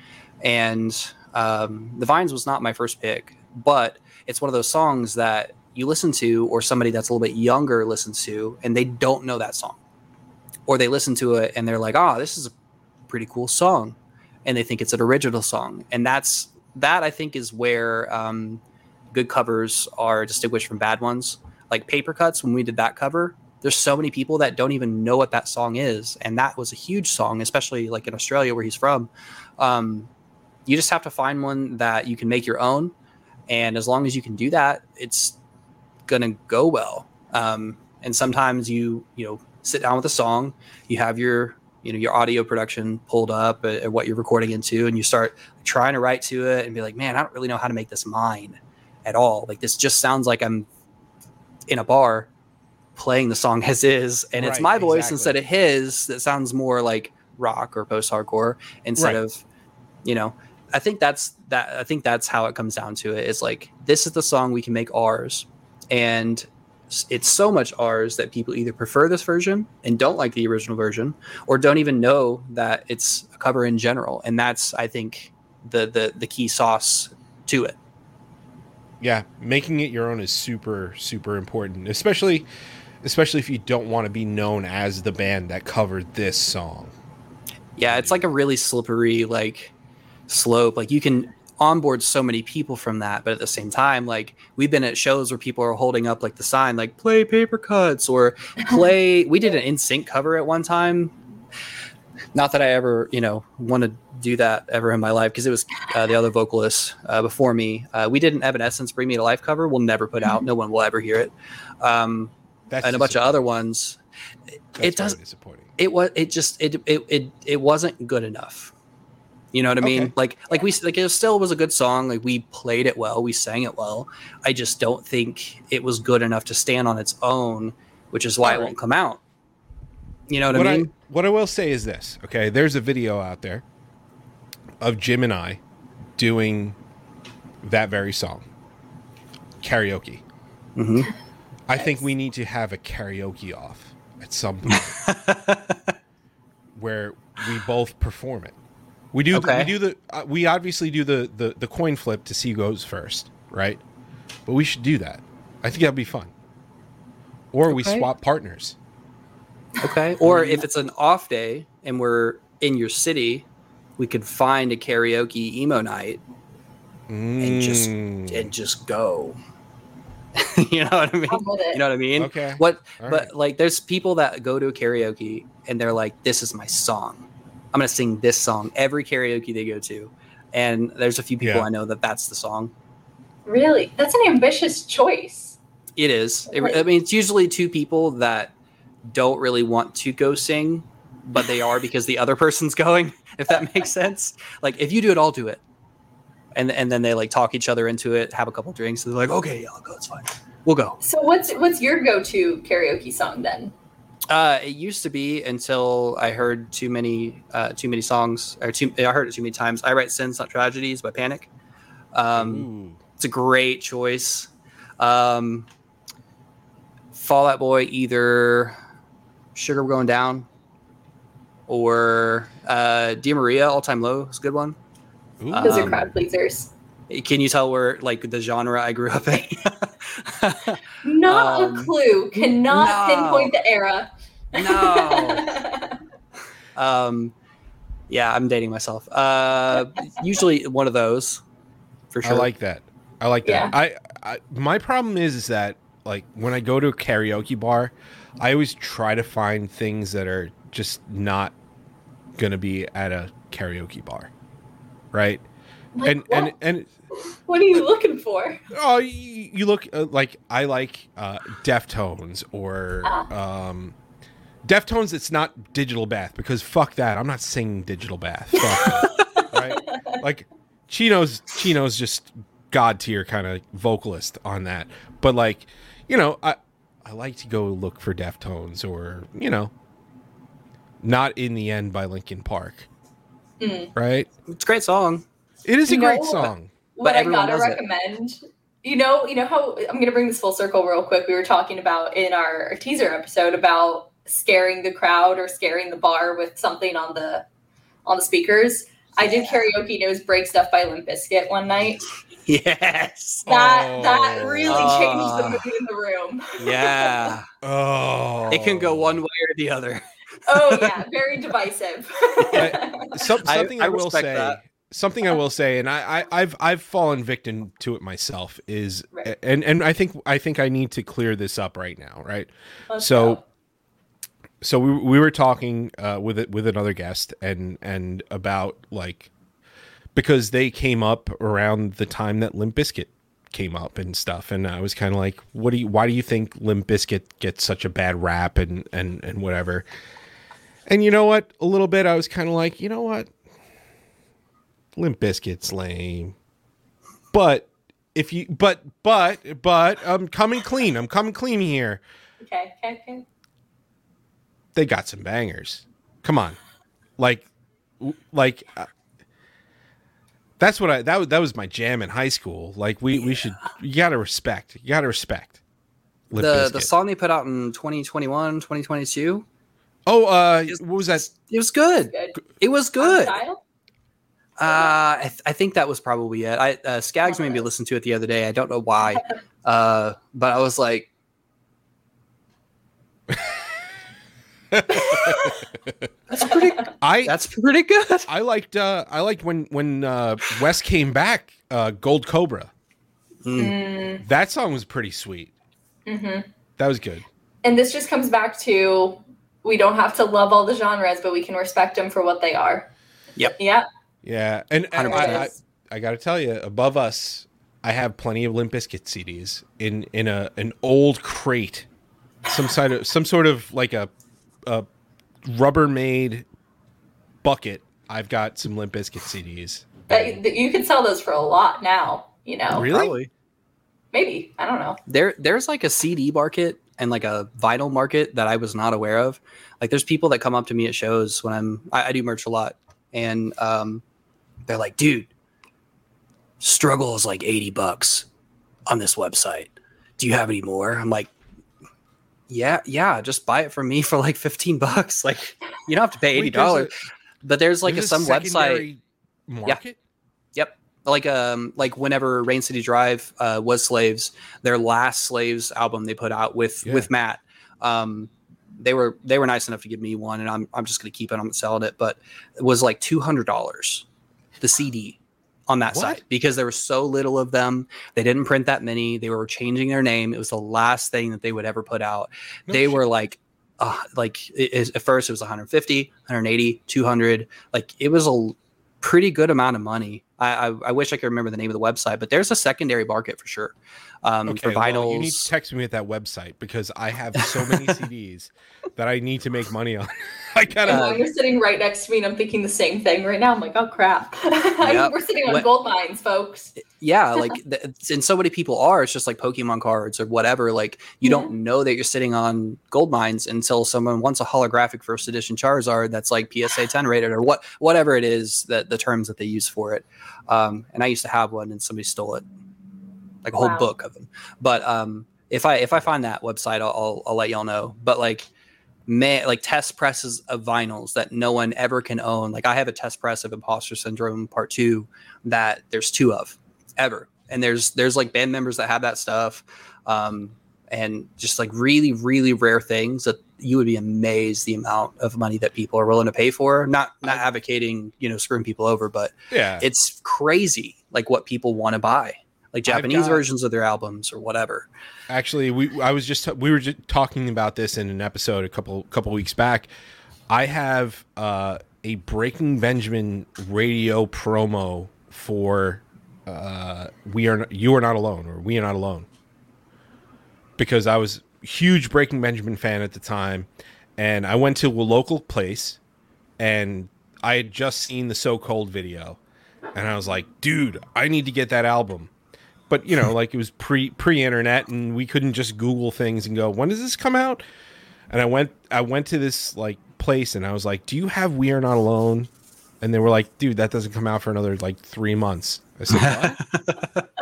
and um, the Vines was not my first pick, but it's one of those songs that you listen to, or somebody that's a little bit younger listens to, and they don't know that song. Or they listen to it and they're like, "Oh, this is a pretty cool song," and they think it's an original song, and that's that I think is where um, good covers are distinguished from bad ones. Like Papercuts, when we did that cover, there's so many people that don't even know what that song is, and that was a huge song, especially like in Australia where he's from. Um, you just have to find one that you can make your own, and as long as you can do that, it's gonna go well. Um, and sometimes you you know sit down with a song, you have your you know your audio production pulled up at what you're recording into, and you start trying to write to it and be like, man, I don't really know how to make this mine at all. Like this just sounds like I'm in a bar playing the song as is, and it's Right, my voice exactly. instead of his that sounds more like rock or post hardcore instead Right. of you know i think that's that i think that's how it comes down to it's like this is the song we can make ours and it's so much ours that people either prefer this version and don't like the original version or don't even know that it's a cover in general and that's i think the the the key sauce to it yeah making it your own is super super important especially especially if you don't want to be known as the band that covered this song Yeah, it's like a really slippery like slope. Like you can onboard so many people from that, but at the same time, like we've been at shows where people are holding up like the sign, like play Papercuts or play. we did an NSYNC cover at one time. Not that I ever, you know, want to do that ever in my life because it was uh, the other vocalist uh, before me. Uh, we did an Evanescence "Bring Me to Life" cover. We'll never put out. No one will ever hear it. Um, that's and a bunch of other ones. that's it very does disappointing it was it just it it it, it wasn't good enough you know what i mean Okay. like like we like it still was a good song like we played it well we sang it well i just don't think it was good enough to stand on its own which is why it won't come out you know what, what i I mean what I will say is this. Okay, there's a video out there of Jim and I doing that very song, karaoke. Mhm. I think we need to have a karaoke off at some point where we both perform it. We do. Okay. we do the. Uh, we obviously do the, the the coin flip to see who goes first, right? But we should do that. I think that'd be fun. Or we swap partners. okay or if it's an off day and we're in your city we could find a karaoke emo night and just Mm. and just go you know what i mean I'm with it. you know what i mean Okay. What? All but right. like, there's people that go to a karaoke and they're like, "This is my song. I'm gonna sing this song every karaoke they go to." And there's a few people Yeah. I know that that's the song. Really? That's an ambitious choice. It is. It, I mean, it's usually two people that don't really want to go sing, but they are because the other person's going. If that makes sense. Like, if you do it, I'll do it. And and then they like talk each other into it, have a couple drinks, and they're like, "Okay, yeah, I'll go. It's fine. We'll go." So what's what's your go-to karaoke song then? Uh, it used to be until I heard too many, uh, too many songs, or too, I heard it too many times. I write "Sins, Not Tragedies" by Panic. Um, it's a great choice. Um, Fall Out Boy, either "Sugar We're Going Down" or uh, "Dear Maria," "All Time Low" is a good one. Ooh. Those are Um, crowd pleasers. Can you tell where like the genre I grew up in? Not um, a clue. Cannot no. pinpoint the era. no. um, yeah, I'm dating myself. Uh, usually one of those, for sure. I like that. I like that. Yeah. I, I my problem is is that like when I go to a karaoke bar, I always try to find things that are just not gonna be at a karaoke bar, right? Like and and and what are you looking for? oh, you, you look uh, like I like uh, Deftones or Ah. um, Deftones. It's not Digital Bath because fuck that. I'm not singing Digital Bath. Right? Like Chino's Chino's just god tier kind of vocalist on that. But like, you know, I I like to go look for Deftones or you know, not in the end by Linkin Park. Mm. Right? It's a great song. It is a You great song. What But I everyone gotta does it. recommend. You know, you know how I'm gonna bring this full circle real quick. We were talking about in our teaser episode about scaring the crowd or scaring the bar with something on the on the speakers. I did karaoke and it was Break Stuff by Limp Bizkit one night. Yes. That that Oh. really Ah. changed the mood in the room. Yeah. Oh, It can go one way or the other. Oh yeah, very divisive. some, something I I, will say. that. Something I will say, and I, I, I've I've fallen victim to it myself. Is Right. and and I think I think I need to clear this up right now. Right. Let's So- go. so we, we were talking uh, with it with another guest and and about like because they came up around the time that Limp Bizkit came up and stuff and I was kind of like what do you why do you think Limp Bizkit gets such a bad rap and and and whatever and you know what a little bit I was kind of like you know what Limp Bizkit's lame but if you but but but I'm coming clean I'm coming clean here Okay, okay, okay. they got some bangers. Come on, like, like. Uh, that's what I that was that was my jam in high school. Like we we should you gotta respect you gotta respect. Limp the the song they put out in 2021, 2022, Oh, uh, what was that? it was good. Good. It was good. Uh, I, th- I think that was probably it. I uh, Skaggs made me listen to it the other day. I don't know why, uh, but I was like, "That's pretty. I That's pretty good." I liked uh I liked when when uh Wes came back. Uh, Gold Cobra. Mm, That song was pretty sweet. mhm. That was good. And this just comes back to we don't have to love all the genres, but we can respect them for what they are. Yep. Yeah. Yeah, and, and I. I, I got to tell you, above us, I have plenty of Limp Bizkit CDs in in a an old crate, some sort of some sort of like a a Rubbermaid bucket. I've got some Limp Bizkit CDs. That, that you can sell those for a lot now, you know. Really? Probably. Maybe. I don't know. There, there's like a CD market and like a vinyl market that I was not aware of. Like, there's people that come up to me at shows when I'm, I, I do merch a lot, and um, they're like, "Dude, struggle is like 80 bucks on this website. Do you have any more?" I'm like, "Yeah, yeah, just buy it from me for like 15 bucks. Like, you don't have to pay eighty a- dollars." But there's like a, there's some website. market. Yep. Like um like whenever Rain City Drive uh, was Slaves, their last Slaves album they put out with Yeah. with Matt. Um they were they were nice enough to give me one and I'm I'm just gonna keep it, I'm not selling it, but it was like two hundred dollars the CD on that What? site because there were so little of them. They didn't print that many. They were changing their name. It was the last thing that they would ever put out. No they shit. were like uh, like it, it- at first it was 150 180 200 like it was a pretty good amount of money I, I wish i could remember the name of the website but there's a secondary market for sure um Okay, for well, you need to text me at that website because I have so many CDs that I need to make money on. I gotta. Uh, you're sitting right next to me and I'm thinking the same thing right now. I'm like, oh crap. Yep. We're sitting on What- gold mines, folks. yeah like th- and so many people are it's just like pokemon cards or whatever like you don't know that you're sitting on gold mines until someone wants a holographic first edition charizard that's like psa 10 rated or what whatever it is that the terms that they use for it um and i used to have one and somebody stole it like a whole book of them. But um if i if i find that website i'll i'll, I'll let y'all know. But like man like test presses of vinyls that no one ever can own. Like i have a test press of imposter syndrome part two that there's two of ever. And there's there's like band members that have that stuff um and just like really really rare things that you would be amazed the amount of money that people are willing to pay for. Not not advocating you know screwing people over but yeah. it's crazy like what people want to buy like japanese got- versions of their albums or whatever. Actually, we I was just we were just talking about this in an episode a couple couple weeks back. I have uh, a Breaking Benjamin radio promo for uh, we are Not- you are not alone or we are not alone. Because I was huge Breaking Benjamin fan at the time, and I went to a local place, and I had just seen the So Cold video, and I was like, dude, I need to get that album but you know like it was pre pre internet and we couldn't just google things and go when does this come out? And i went i went to this like place and i was like do you have we are not alone? And they were like dude that doesn't come out for another like three months. I said what?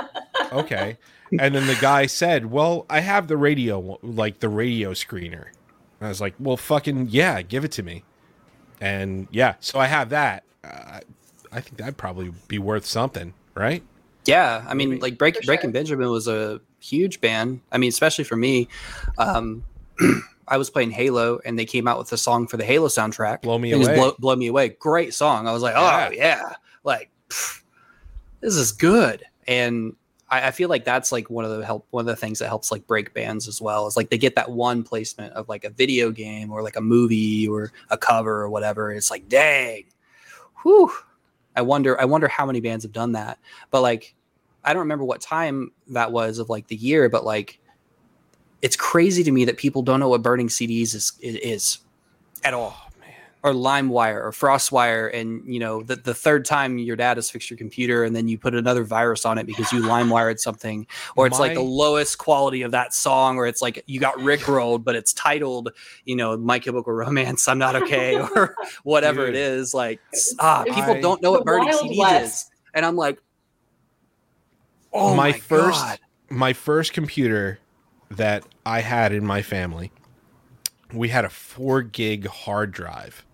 Okay. And then the guy said well i have the radio like the radio screener. And i was like well fucking yeah give it to me. And yeah so i have that. Uh, i think that'd probably be worth something right Yeah, I mean, Maybe. like Break, sure. Breaking Benjamin was a huge band. I mean, especially for me. Um, I was playing Halo and they came out with a song for the Halo soundtrack. Blow Me It Away. blow, blow me away. Great song. I was like, oh yeah, like pff, this is good. And I, I feel like that's like one of the help one of the things that helps like break bands as well is like they get that one placement of like a video game or like a movie or a cover or whatever. It's like, dang, whew. I wonder I wonder how many bands have done that. But like I don't remember what time that was of like the year, but like it's crazy to me that people don't know what burning CDs is is at all. Or LimeWire or FrostWire, and you know the, the third time your dad has fixed your computer, and then you put another virus on it because you LimeWired something, or it's like the lowest quality of that song, or it's like you got rickrolled, but it's titled, you know, My Chemical Romance, I'm Not Okay, or whatever Dude. it is. Like, ah, people I- don't know what burning CDs West. is, and I'm like, oh my, my, first God. my first computer that I had in my family, we had a four gig hard drive.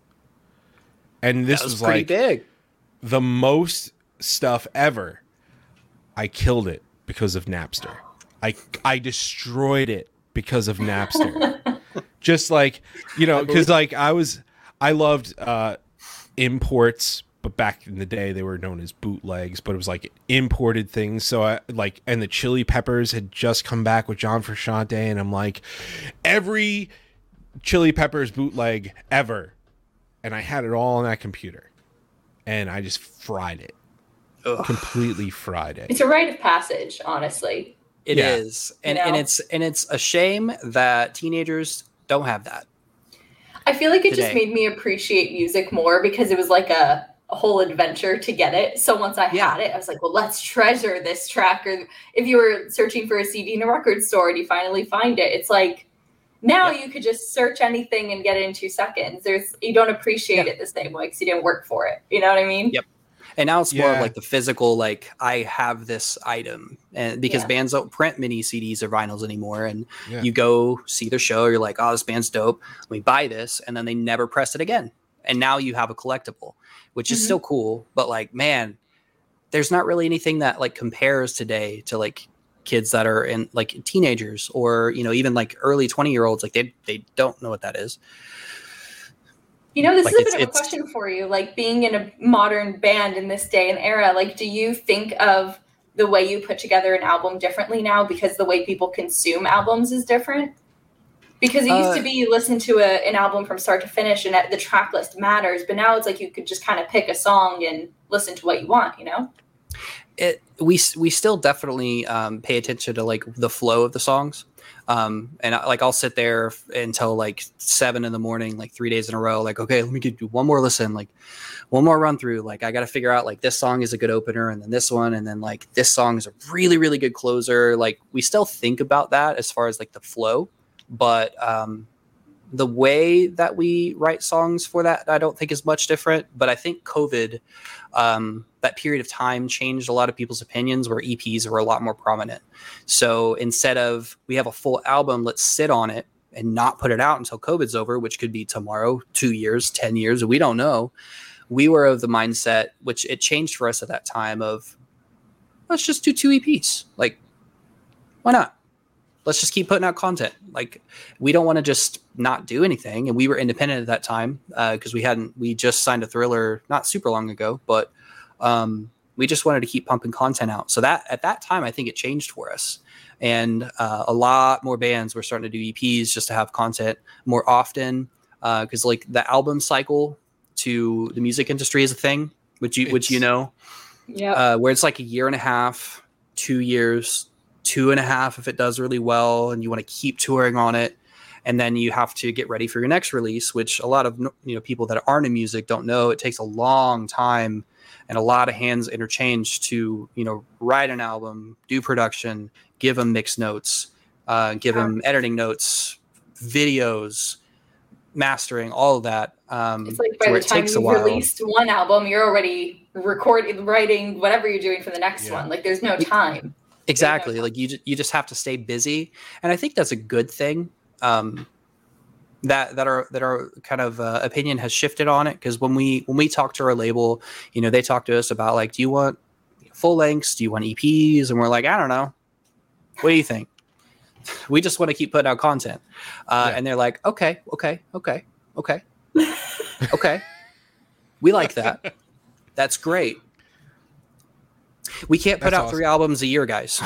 And this that was was like big. the most stuff ever. I killed it because of Napster. I I destroyed it because of Napster. Just like, you know, cuz like I was I loved uh imports, but back in the day they were known as bootlegs, but it was like imported things. So I like and the Chili Peppers had just come back with John Frusciante and I'm like every Chili Peppers bootleg ever and I had it all on that computer. And I just fried it. Ugh. Completely fried it. It's a rite of passage, honestly. It is, Yeah. and You and know? it's and it's a shame that teenagers don't have that. I feel like it just Today. made me appreciate music more because it was like a, a whole adventure to get it. So once I Yeah. had it, I was like, well, let's treasure this track. Or if you were searching for a CD in a record store and you finally find it, it's like now you could just search anything and get it in two seconds. There's you don't appreciate it the same way because you didn't work for it. You know what I mean? Yep. And now it's more of like the physical, like I have this item, and because Yeah. bands don't print mini CDs or vinyls anymore, and Yeah. you go see their show, you're like, oh, this band's dope. Let me buy this, and then they never press it again, and now you have a collectible, which is Mhm. still cool. But like, man, there's not really anything that like compares today to like kids that are in like teenagers or you know even like early 20 year olds like they they don't know what that is You know, this Like, is a bit of a question for you. Like being in a modern band in this day and era, like do you think of the way you put together an album differently now because the way people consume albums is different? Because it used Uh, to be you listen to a, an album from start to finish and the track list matters, but now it's like you could just kind of pick a song and listen to what you want, you know? it we we still definitely um, pay attention to like the flow of the songs. Um and I, like i'll sit there until like seven in the morning like three days in a row like okay let me get you one more listen like one more run through like i gotta figure out like this song is a good opener and then this one and then like this song is a really really good closer. Like we still think about that as far as like the flow but um the way that we write songs for that i don't think is much different but i think covid um, that period of time changed a lot of people's opinions where EPs were a lot more prominent. So instead of we have a full album, let's sit on it and not put it out until COVID's over, which could be tomorrow, two years, 10 years, we don't know. We were of the mindset, which it changed for us at that time, of let's just do two EPs. Like, why not? Let's just keep putting out content. Like, we don't want to just not do anything. And we were independent at that time because we hadn't, we just signed a thriller not super long ago, but um, we just wanted to keep pumping content out. So that at that time, I think it changed for us. And uh, a lot more bands were starting to do EPs just to have content more often. Because like the album cycle to the music industry is a thing, which you which you know, Yeah. uh, where it's like a year and a half, two years, two and a half if it does really well, and you want to keep touring on it, and then you have to get ready for your next release, which a lot of you know people that aren't in music don't know. It takes a long time and a lot of hands interchange to you know write an album, do production, give them mix notes, uh, give them editing notes, videos, mastering, all of that. Um, it's like by the it time takes a you've while. released one album, you're already recording, writing, whatever you're doing for the next Yeah. one. Like there's no time. Exactly like you you just have to stay busy and i think that's a good thing um that that our that our kind of uh, opinion has shifted on it because when we when we talk to our label you know they talk to us about like do you want full lengths do you want eps and we're like i don't know what do you think we just want to keep putting out content. Uh, Yeah. And they're like, okay, okay, okay, okay, okay. We like that. That's great. We can't put That's out three albums a year, guys.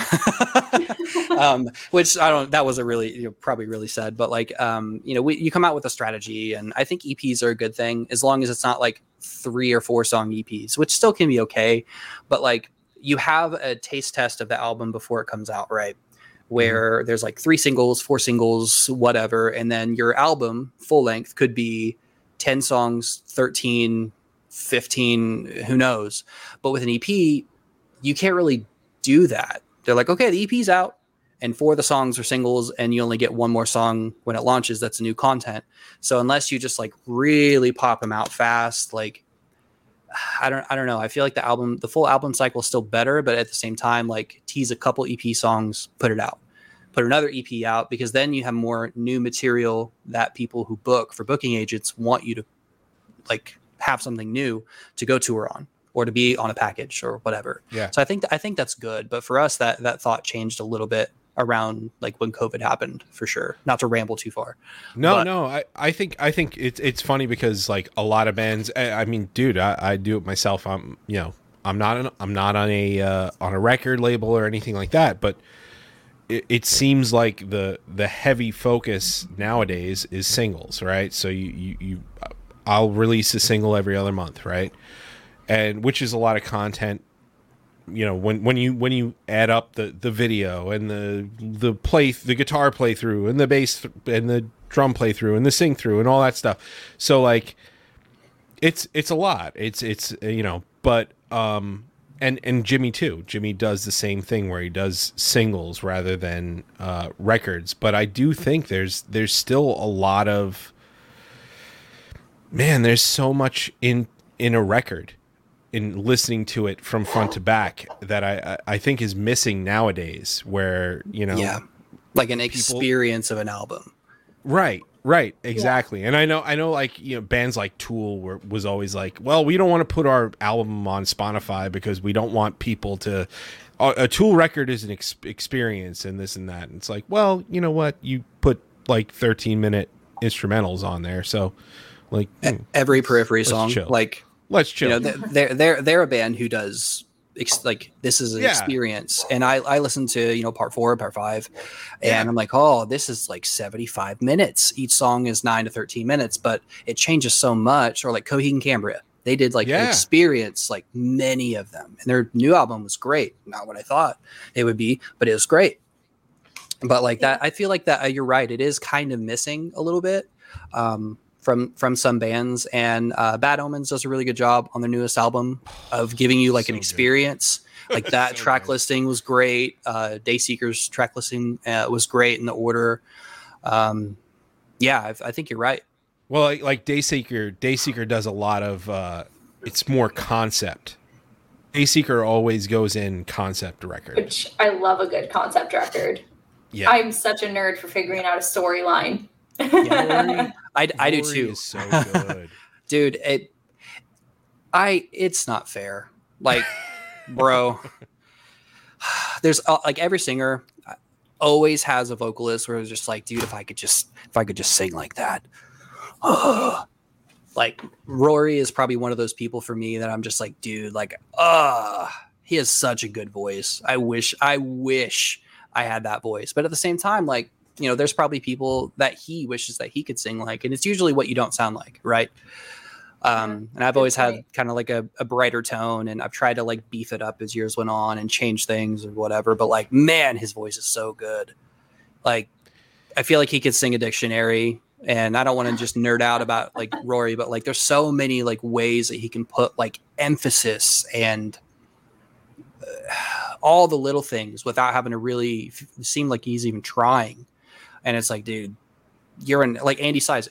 um, which I don't. That was a really you know, probably really sad, but like um, you know, we, you come out with a strategy, and I think EPs are a good thing as long as it's not like three or four song EPs, which still can be okay. But like you have a taste test of the album before it comes out, right? Where there's like three singles, four singles, whatever, and then your album full length could be 10 songs, 13, 15, who knows. But with an EP, you can't really do that. They're like, okay, the EP's out, and four of the songs are singles, and you only get one more song when it launches that's new content. So unless you just like really pop them out fast, like I don't I don't know. I feel like the album, the full album cycle is still better, but at the same time, like tease a couple EP songs, put it out. Put another EP out because then you have more new material that people who book for booking agents want you to like have something new to go tour on or to be on a package or whatever. Yeah. So I think I think that's good. But for us that that thought changed a little bit around like when COVID happened for sure. Not to ramble too far. No, But- no, I, I think I think it's it's funny because like a lot of bands. I, I mean, dude, I, I do it myself. I'm you know I'm not an, I'm not on a uh, on a record label or anything like that, but it, it seems like the the heavy focus nowadays is singles, right? So you you, you I'll release a single every other month, right? And which is a lot of content you know when when you when you add up the the video and the the play the guitar playthrough and the bass th- and the drum playthrough and the sing through and all that stuff. So like it's it's a lot. It's it's you know but um and and Jimmy too. Jimmy does the same thing where he does singles rather than uh records. But I do think there's there's still a lot of man there's so much in in a record in listening to it from front to back that I I I think is missing nowadays. Where you know, Yeah. Like an experience of an album. right, right, exactly. And I know I know like you know bands like Tool were was always like, well, we don't want to put our album on Spotify because we don't want people to. A, a Tool record is an ex- experience and this and that. And it's like, well, you know what? You put like 13 minute instrumentals on there, so like hmm, Every periphery song. chill. Like let's chill. you know they're they're they're, they're a band who does ex- like this is an Yeah. experience. And i i listen to you know part four part five and Yeah. i'm like oh this is like 75 minutes. Each song is 9 to 13 minutes but it changes so much. Or like coheed and cambria. They did like an Yeah. experience like many of them. And their new album was great. Not what i thought it would be but it was great. But like that i feel like that uh, you're right. It is kind of missing a little bit. Um from from some bands and uh bad omens does a really good job on their newest album of giving you like So an good. experience like that So track good. listing was great uh dayseeker's track listing uh, was great in the order um yeah I, I think you're right Well, like, like Dayseeker, Dayseeker does a lot of. uh It's more concept. Dayseeker always goes in concept record. which I love a good concept record. Yeah, I'm such a nerd for figuring out a storyline. Yeah, I, I do too. is so good. dude it i it's not fair. Like bro. There's uh, like every singer uh, always has a vocalist where it's just like dude if i could just if i could just sing like that. Like rory is probably one of those people for me that i'm just like dude like uh he has such a good voice. I wish i wish i had that voice. But at the same time like you know there's probably people that he wishes that he could sing like and it's usually what you don't sound like right? Um and i've always had kind of like a, a brighter tone and i've tried to like beef it up as years went on and change things or whatever but like man his voice is so good. Like i feel like he could sing a dictionary and i don't want to just nerd out about like rory but like there's so many like ways that he can put like emphasis and uh, all the little things without having to really f- seem like he's even trying and it's like dude you're in like andy Cizek.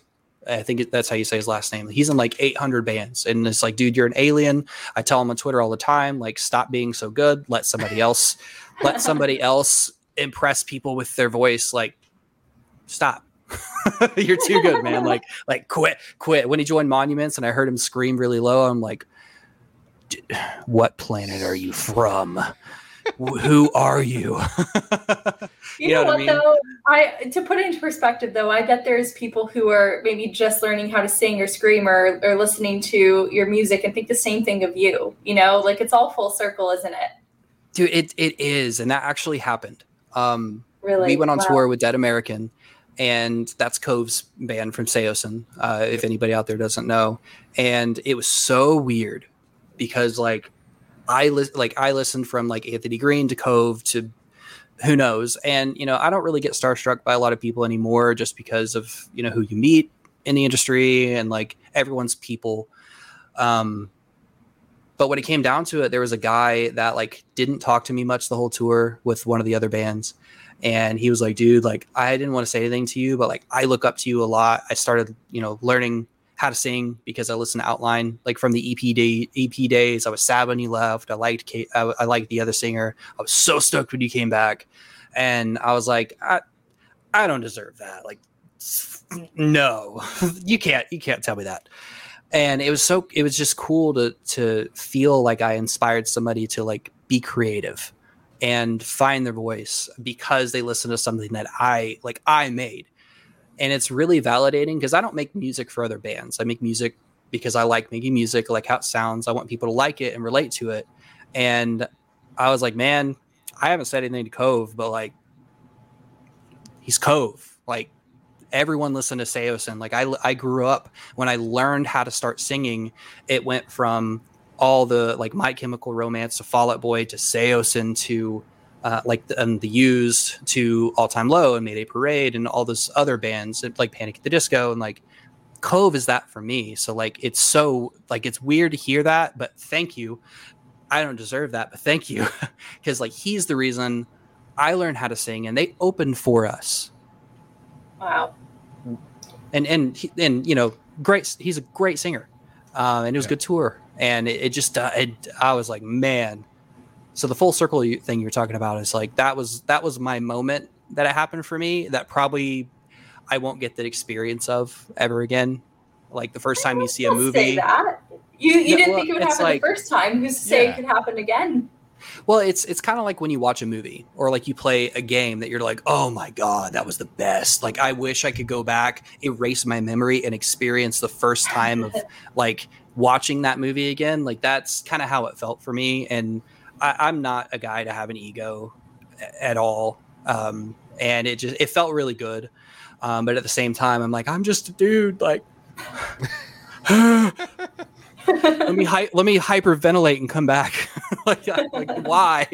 I think that's how you say his last name. He's in like 800 bands, and it's like, dude, you're an alien. I tell him on Twitter all the time, like, stop being so good. Let somebody else, let somebody else impress people with their voice. Like, stop. you're too good, man. Like, like quit, quit. When he joined Monuments, and I heard him scream really low, I'm like, "D- what planet are you from? "Wh- who are you? You, You know, know what I mean? though? I to put it into perspective though, I bet there's people who are maybe just learning how to sing or scream or, or listening to your music and think the same thing of you. You know, like it's all full circle, isn't it? Dude, it, it is. And that actually happened. Um, Really. we went on Wow. tour with Dead American, and that's Cove's band from Saosin, uh, if anybody out there doesn't know. And it was so weird because like I li- like I listened from like Anthony Green to Cove to who knows, and you know I don't really get starstruck by a lot of people anymore just because of you know who you meet in the industry and like everyone's people. Um, but when it came down to it, there was a guy that like didn't talk to me much the whole tour with one of the other bands. And he was like dude like i didn't want to say anything to you but like i look up to you a lot. I started you know learning how to sing because i listened to outline like from the ep day ep days. I was sad when you left i liked Kate, I, I liked the other singer. I was so stoked when you came back. And i was like i i don't deserve that. Like mm-hmm. no you can't you can't tell me that. And it was so it was just cool to to feel like i inspired somebody to like be creative and find their voice because they listen to something that I like I made. And it's really validating because I don't make music for other bands. I make music because I like making music, I like how it sounds. I want people to like it and relate to it. And I was like, man, I haven't said anything to Cove, but like he's Cove. Like everyone listened to Saosin. Like I I grew up when I learned how to start singing, it went from all the like My Chemical Romance to Fall Out Boy to Saosin to uh, like the, um, the Used to All Time Low and Mayday Parade and all those other bands like Panic at the Disco and like Cove is that for me. So like it's so like it's weird to hear that, but thank you. I don't deserve that, but thank you because like he's the reason I learned how to sing and they opened for us Wow. and and and you know great he's a great singer um, and it was a good tour and it, it just uh, it, i was like man so the full circle thing you're talking about is like that was that was my moment that it happened for me that probably i won't get the experience of ever again like the first time you see a movie that. You you Yeah, didn't well, think it would happen like- the first time. Who's to say Yeah. it could happen again? Well, it's it's kind of like when you watch a movie or like you play a game that you're like, "Oh my god, that was the best." Like I wish I could go back, erase my memory and experience the first time of like watching that movie again. Like that's kind of how it felt for me and I, I'm not a guy to have an ego at all. Um, and it just it felt really good. Um, but at the same time, I'm like, I'm just a dude. Like, let me hy- let me hyperventilate and come back. like, I- like why?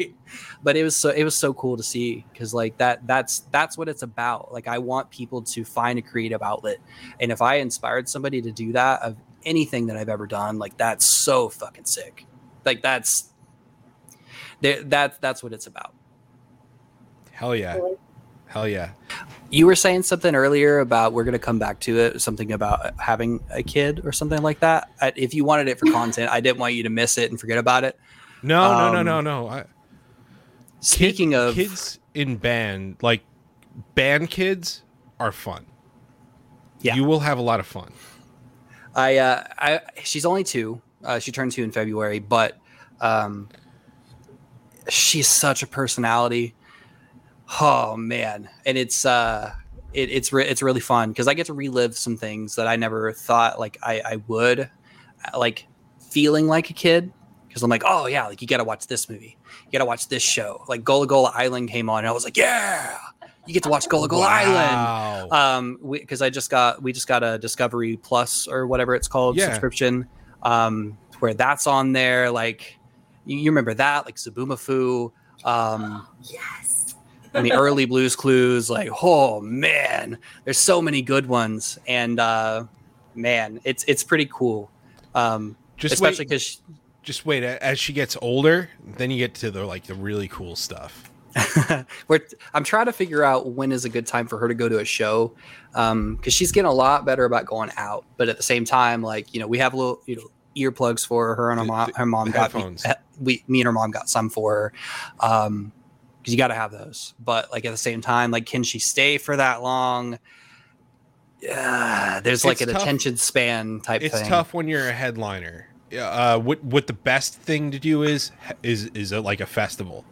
But it was so it was so cool to see because like that that's that's what it's about. Like I want people to find a creative outlet, and if I inspired somebody to do that of anything that I've ever done, like that's so fucking sick. Like that's that that that's what it's about. Hell yeah. Hell yeah. You were saying something earlier about we're going to come back to it, something about having a kid or something like that. I, if you wanted it for content, I didn't want you to miss it and forget about it. No, no, no, Um, no, no. I, Speaking kid- of kids in band, like band kids are fun. Yeah. You will have a lot of fun. I, uh, I, she's only two. Uh, she turned two in February, but um, she's such a personality. Oh man, and it's uh, it, it's re- it's really fun because I get to relive some things that I never thought like I, I would, uh, like feeling like a kid. Because I'm like, oh yeah, like you got to watch this movie, you got to watch this show. Like Gullah Gullah Island came on, and I was like, yeah, you get to watch Gullah Gullah Island um because i just got we just got a discovery plus or whatever it's called Yeah. subscription um where that's on there like you, you remember that like Zaboomafoo um Yes. and the early Blue's Clues like oh man there's so many good ones and uh man it's it's pretty cool um just especially wait, because just wait. As she gets older, then you get to the like the really cool stuff. We're, I'm trying to figure out when is a good time for her to go to a show, because she's getting a lot better about going out. But at the same time, like you know, we have a little you know earplugs for her. And her The- mom, her mom got me, headphones. we me and her mom got some for her, um, because you got to have those. But like at the same time, like can she stay for that long? Yeah, there's like It's an tough. attention span type thing It's thing. tough when you're a headliner. Uh, what what the best thing to do is is is a, like a festival.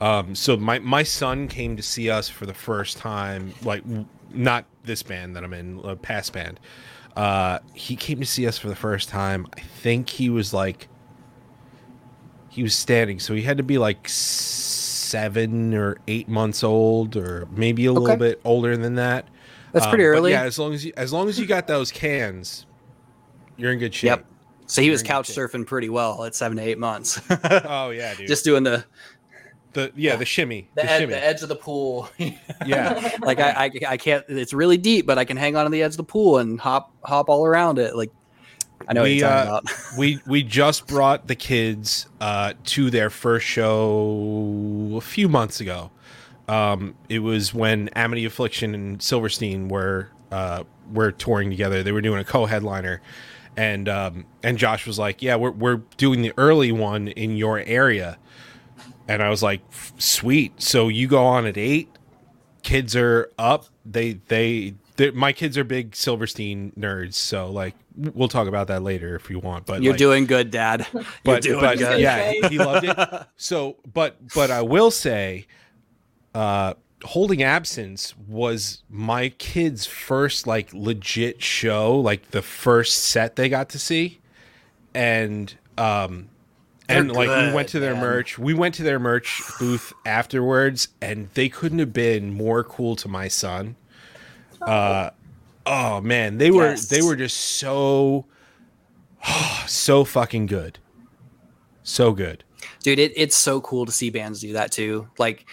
Um, so my my son came to see us for the first time, like not this band that I'm in, a past band. Uh, he came to see us for the first time. I think he was like he was standing, so he had to be like seven or eight months old, or maybe a little bit older than that. That's pretty Um, but early. yeah, as long as you as long as you got those cans, you're in good shape. Yep. So he was Very good couch surfing pretty well at seven to eight months. Oh yeah, dude. Just doing the the yeah the shimmy, the, the, ed- shimmy. the edge of the pool. yeah. like I, I I can't. It's really deep, but I can hang on to the edge of the pool and hop hop all around it. Like I know what We, you're talking uh, about. we we just brought the kids uh, to their first show a few months ago. Um, it was when Amity Affliction and Silverstein were uh, were touring together. They were doing a co-headliner, and um, and Josh was like, "Yeah, we're we're doing the early one in your area," and I was like, "Sweet." So you go on at eight. Kids are up. They they. My kids are big Silverstein nerds, so like we'll talk about that later if you want. But You're like, doing good, Dad. You're but, doing but good. yeah, he loved it. So, but but I will say, uh, holding absence was my kids' first like legit show, like the first set they got to see, and um, and like we went to their man. merch. We went to their merch booth afterwards, and they couldn't have been more cool to my son. Uh, oh man, they were Yes. they were just so so fucking good. So good. dude it, it's so cool to see bands do that too like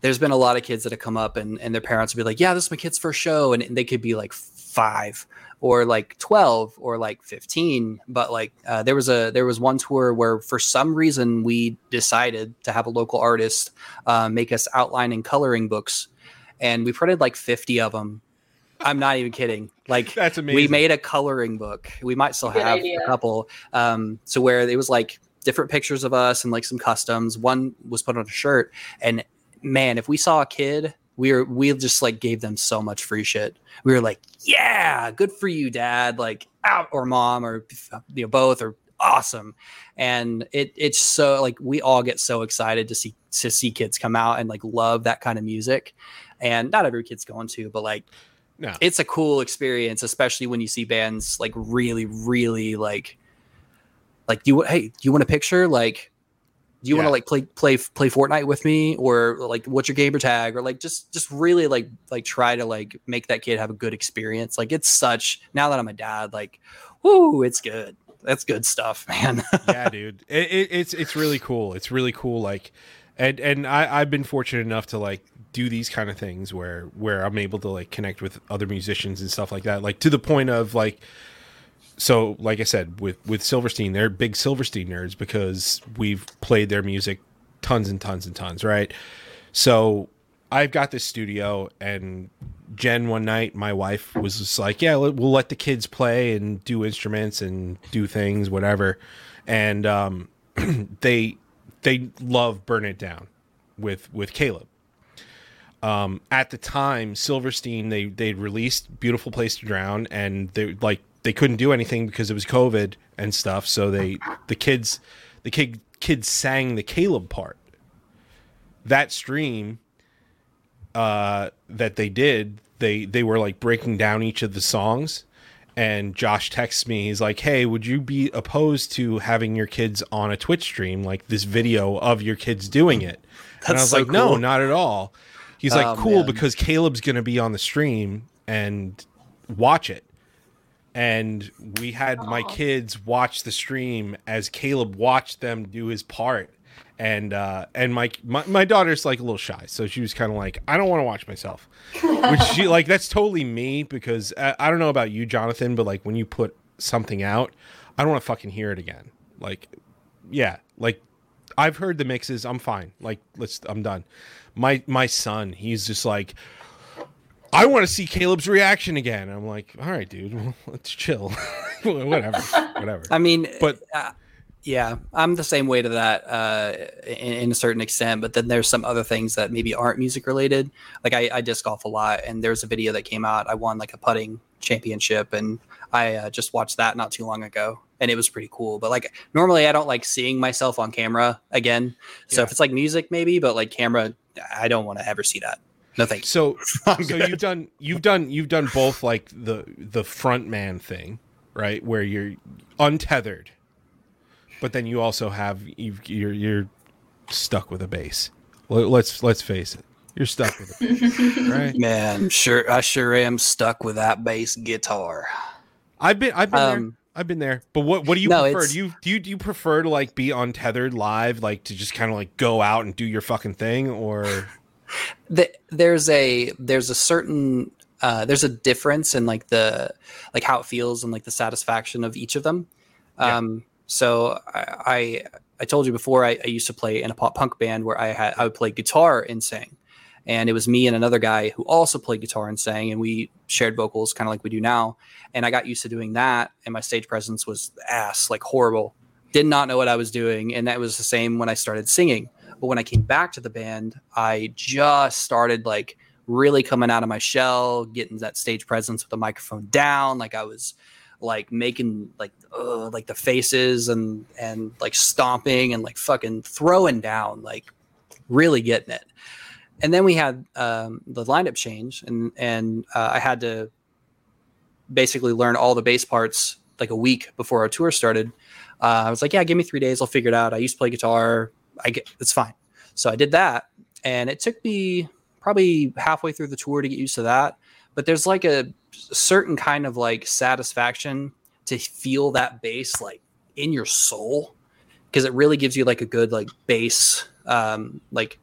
there's been a lot of kids that have come up and, and their parents will be like yeah this is my kid's first show and, they could be like five or like 12 or like 15 but like uh, there was a there was one tour where for some reason we decided to have a local artist uh, make us outline and coloring books and we printed like 50 of them i'm not even kidding like That's amazing. we made a coloring book we might still Good have idea. a couple um so where it was like different pictures of us and like some customs one was put on a shirt and man if we saw a kid we were we just like gave them so much free shit we were like yeah good for you dad like out or mom or you know both or awesome and it it's so like we all get so excited to see to see kids come out and like love that kind of music and not every kid's going to but like No. it's a cool experience, especially when you see bands like really, really like, like you hey, do you want a picture? Like, do you want to like play play play Fortnite with me, or like what's your gamer tag, or like just just really like like try to like make that kid have a good experience. Like it's such now that I'm a dad, like, whoo, it's good. That's good stuff, man. yeah, dude. It, it, it's it's really cool. It's really cool. Like, and and I I've been fortunate enough to like do these kind of things where where I'm able to like connect with other musicians and stuff like that. Like to the point of like, so like I said with with Silverstein, they're big Silverstein nerds because we've played their music tons and tons and tons, right? So I've got this studio, and Jen one night, my wife was just like, "Yeah, we'll let the kids play and do instruments and do things, whatever." And um, they they love "Burn It Down" with with Caleb. Um, at the time, Silverstein they they released "Beautiful Place to Drown," and they like they couldn't do anything because it was COVID and stuff. So they the kids the kid kids sang the Caleb part. That stream uh, that they did, they they were like breaking down each of the songs. And Josh texts me. He's like, "Hey, would you be opposed to having your kids on a Twitch stream, like this video of your kids doing it?" and I was so like, "No, not at all." He's like, Oh, "Cool, man. because Caleb's going to be on the stream and watch it." And we had my kids watch the stream as Caleb watched them do his part. And uh, and my, my my daughter's like a little shy, so she was kind of like, I don't want to watch myself. Which she like that's totally me because I, I don't know about you jonathan but like when you put something out i don't want to fucking hear it again. Like yeah like i've heard the mixes i'm fine. Like let's i'm done. My my son he's just like i want to see caleb's reaction again i'm like all right dude well, let's chill whatever whatever I mean, but uh, yeah, I'm the same way to that uh, in, in a certain extent. But then there's some other things that maybe aren't music related. Like I, I disc golf a lot, and there's a video that came out. I won like a putting championship, and I uh, just watched that not too long ago, and it was pretty cool. But like normally, I don't like seeing myself on camera again. So Yeah. if it's like music, maybe, but like camera, I don't want to ever see that. No thanks. So so you've done you've done you've done both like the the front man thing, right? Where you're untethered, but then you also have you you're you're stuck with a bass. Let- Let's let's face it, you're stuck with a bass, right? Man, sure, I sure am stuck with that bass guitar. I've been I've been there. Um, I've been there. But what what do you No, prefer? Do you do you do you prefer to like be untethered live, like to just kind of like go out and do your fucking thing, or the, there's a there's a certain uh, there's a difference in like the like how it feels and like the satisfaction of each of them. Yeah. Um, so I, I I told you before I, I used to play in a pop punk band where I had I would play guitar and sing, and it was me and another guy who also played guitar and sang, and we shared vocals kind of like we do now. And I got used to doing that, and my stage presence was ass like horrible. Did not know what I was doing, and that was the same when I started singing. But when I came back to the band, I just started like really coming out of my shell, getting that stage presence with the microphone down. Like I was like making like like the faces and and like stomping and like fucking throwing down, like really getting it. And then we had um, the lineup change, and and uh, I had to basically learn all the bass parts like a week before our tour started. Uh, I was like, yeah, give me three days, I'll figure it out. I used to play guitar. I get it's fine. So I did that, and it took me probably halfway through the tour to get used to that. But there's like a certain kind of like satisfaction to feel that bass like in your soul because it really gives you like a good like bass um like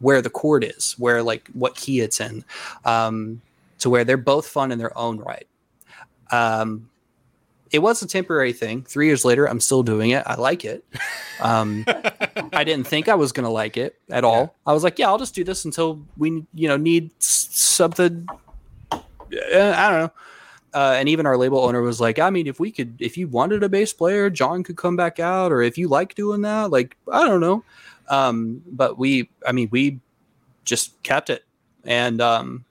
where the chord is where like what key it's in um to where they're both fun in their own right um it was a temporary thing three years later i'm still doing it i like it um I didn't think I was gonna like it at all. I was like, yeah, I'll just do this until we, you know, need something. Uh, I don't know. Uh, and even our label owner was like, I mean, if we could, if you wanted a bass player, John could come back out, or if you like doing that, like I don't know. Um, but we, I mean, we just kept it, and um,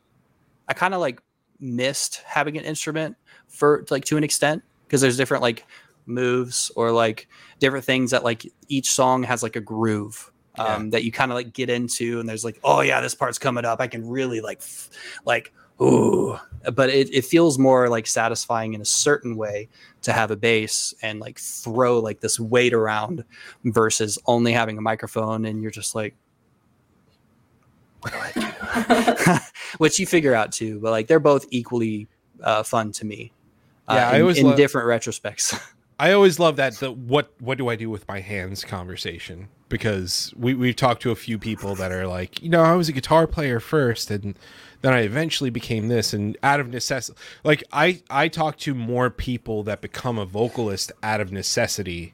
I kind of like missed having an instrument for like to an extent because there's different like moves or like different things that like each song has like a groove um, that you kind of like get into and there's like oh yeah this part's coming up. I can really like f- like ooh. But it, it feels more like satisfying in a certain way to have a bass and like throw like this weight around versus only having a microphone and you're just like what? Do I do? which you figure out too but like they're both equally uh, fun to me uh, Yeah, I in, always in love- different retrospects. I always love that the what what do I do with my hands conversation? Because we we've talked to a few people that are like, you know, I was a guitar player first and then I eventually became this and out of necessity like I I talk to more people that become a vocalist out of necessity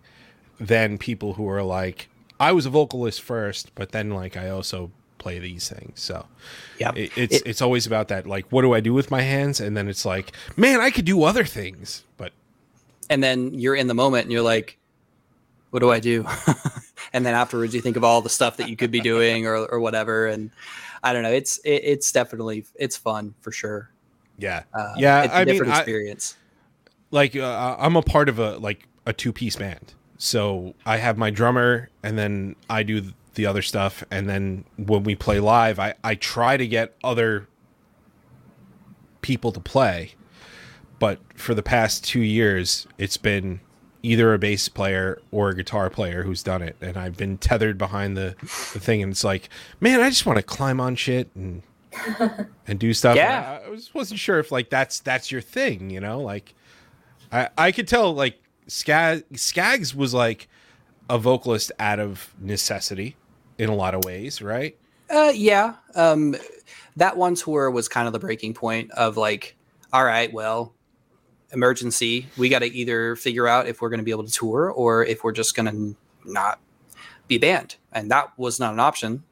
than people who are like I was a vocalist first, but then like I also play these things. So yeah it, it's It- it's always about that like what do I do with my hands? And then it's like, man, I could do other things, but and then you're in the moment and you're like what do i do? And then afterwards you think of all the stuff that you could be doing or, or whatever. And i don't know it's it, it's definitely it's fun for sure. Yeah. uh, Yeah, it's a I mean, different I- experience. Like uh, I'm a part of a like a two piece band. So I have my drummer and then I do the other stuff and then when we play live I I try to get other people to play. But for the past 2 years it's been either a bass player or a guitar player who's done it and I've been tethered behind the the thing and it's like, man, I just want to climb on shit and and do stuff. Yeah. I, I just wasn't sure if like that's that's your thing, you know? Like I I could tell like Skag, Skaggs was like a vocalist out of necessity in a lot of ways, right? uh yeah um that one tour was kind of the breaking point of like all right well emergency we got to either figure out if we're going to be able to tour or if we're just going to not be banned. and that was not an option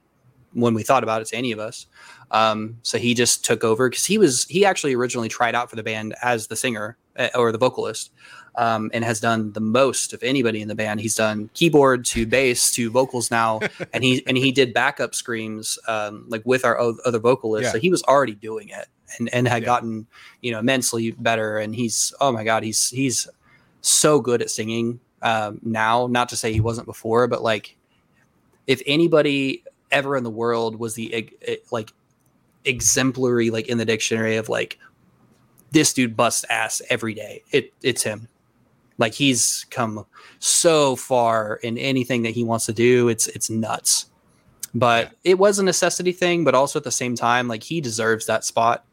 when we thought about it to any of us um, so he just took over because he was he actually originally tried out for the band as the singer uh, or the vocalist um, and has done the most of anybody in the band. He's done keyboard to bass to vocals now, and he and he did backup screams um, like with our o- other vocalists. Yeah. So he was already doing it and and had Yeah. gotten you know immensely better. And he's oh my god, he's he's so good at singing um, now. Not to say he wasn't before, but like if anybody ever in the world was the like exemplary like in the dictionary of like this dude busts ass every day it it's him like he's come so far in anything that he wants to do it's it's nuts. But it was a necessity thing but also at the same time like he deserves that spot.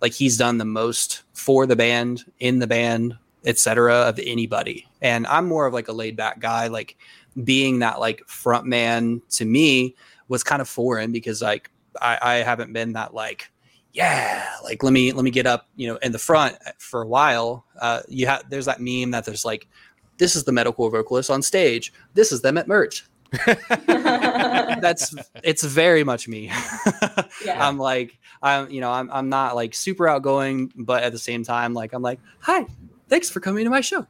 Like he's done the most for the band in the band etc of anybody. And i'm more of like a laid back guy. Like being that like front man to me was kind of foreign because like I, I haven't been that like yeah like let me let me get up you know in the front for a while uh you have there's that meme that there's like this is the metalcore vocalist on stage this is them at merch that's it's very much me Yeah. i'm like i'm you know i'm, I'm not like super outgoing but at the same time like i'm like hi thanks for coming to my show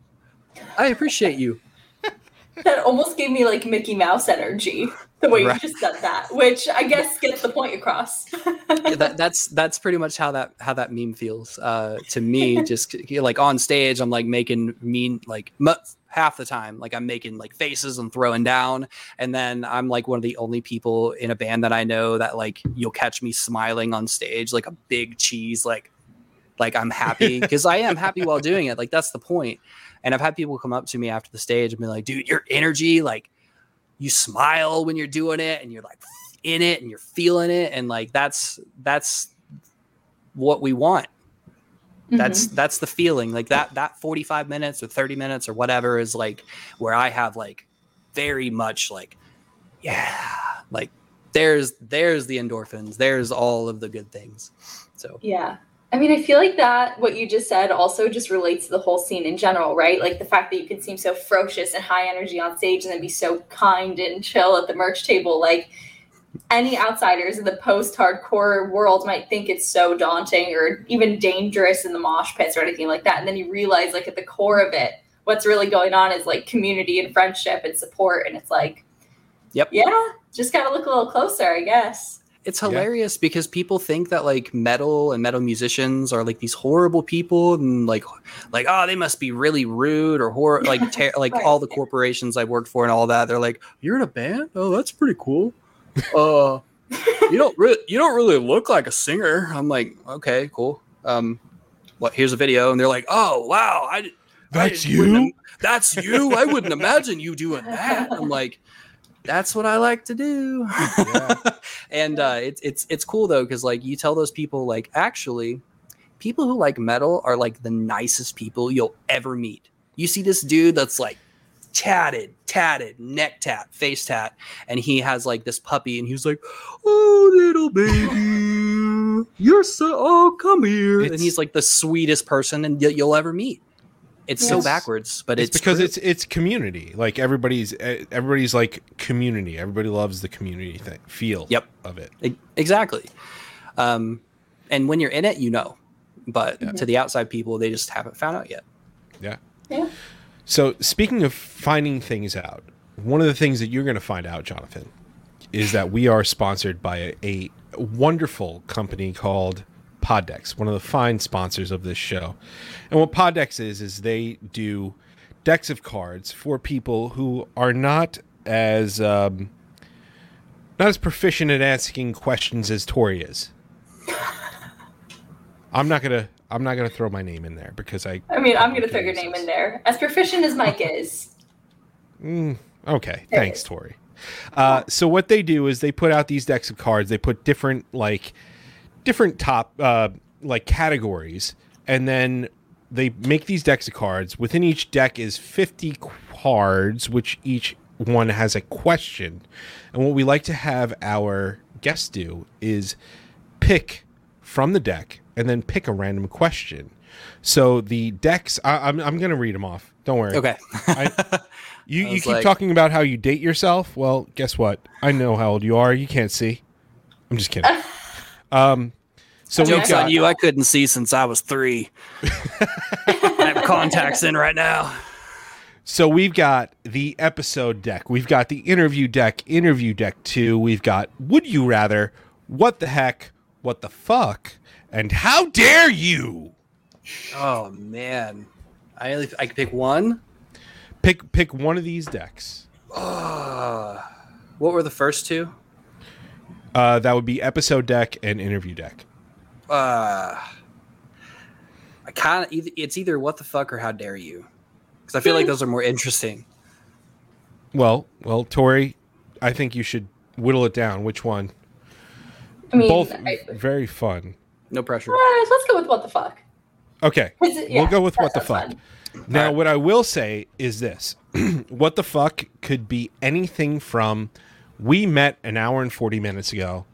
i appreciate you that almost gave me like Mickey Mouse energy. The way Right. you just said that, which I guess gets the point across. Yeah, that, that's that's pretty much how that how that meme feels uh, to me. Just like on stage, I'm like making mean like mu- half the time, like I'm making like faces and throwing down, and then I'm like one of the only people in a band that I know that like you'll catch me smiling on stage like a big cheese, like like I'm happy because I am happy while doing it. Like that's the point. And I've had people come up to me after the stage and be like, "Dude, your energy, like." You smile when you're doing it, and you're like in it and you're feeling it and like that's that's what we want. That's mm-hmm. that's the feeling like that that 45 minutes or 30 minutes or whatever is like where i have like very much like yeah like there's there's the endorphins there's all of the good things. So Yeah. I mean, I feel like that, what you just said, also just relates to the whole scene in general, right? Like the fact that you can seem so ferocious and high energy on stage and then be so kind and chill at the merch table. Like any outsiders in the post hardcore world might think it's so daunting or even dangerous in the mosh pits or anything like that. And then you realize, like, at the core of it, what's really going on is like community and friendship and support. And it's like, Yep. Yeah, just got to look a little closer, I guess. It's Yeah. hilarious because people think that like metal and metal musicians are like these horrible people and like like oh they must be really rude or hor- like ter- like all the corporations I've worked for and all that they're like you're in a band? Oh that's pretty cool. Uh you don't really you don't really look like a singer. I'm like okay cool. Um what here's a video. And they're like oh wow I I That's wouldn't you? im- that's you? I wouldn't imagine you doing that. I'm like that's what I like to do. Yeah. and uh, it's it's it's cool though because like you tell those people like actually people who like metal are like the nicest people you'll ever meet. You see this dude that's like tatted tatted neck tat face tat and he has like this puppy and he's like oh little baby you're so oh come here. And he's like the sweetest person and you'll ever meet it's so backwards but it's, it's, because true. it's it's community. Like everybody's everybody's like community. Everybody loves the community thing, feel Yep. of it. Exactly. Um, and when you're in it, you know. But Yeah. to the outside people, they just haven't found out yet. Yeah. Yeah. So speaking of finding things out, one of the things that you're going to find out, Jonathan, is that we are sponsored by a, a wonderful company called Poddex, one of the fine sponsors of this show. And what Poddex is is they do decks of cards for people who are not as um, not as proficient at asking questions as Tori is. I'm not gonna I'm not gonna throw my name in there because I I mean, I'm going to throw your name in there. As proficient as Mike is. Mm, okay, There thanks, is. Tori. Uh, so what they do is they put out these decks of cards. They put different like different top uh, like categories, and then they make these decks of cards. Within each deck is fifty cards, which each one has a question. And what we like to have our guests do is pick from the deck and then pick a random question. So the decks, I, I'm I'm gonna read them off. Don't worry. Okay. I, you I you keep like- talking about how you date yourself. Well, guess what? I know how old you are. You can't see. I'm just kidding. um, So we've Jokes got on you. I couldn't see since I was three. I have contacts in right now. So we've got the episode deck. We've got the interview deck, interview deck two. We've got would you rather, what the heck, what the fuck, and how dare you? Oh man, I only, I can pick one. Pick pick one of these decks. Uh, what were the first two? Uh, that would be episode deck and interview deck. Uh, I kind of it's either what the fuck or how dare you, because I feel like those are more interesting. Well, well, Tori, I think you should whittle it down. Which one? I mean, Both I, very fun. No pressure. uh, let's go with what the fuck. Okay, it- we'll go with what the fuck. fun. Now, Alright. what I will say is this: what the fuck could be anything from we met an hour and forty minutes ago.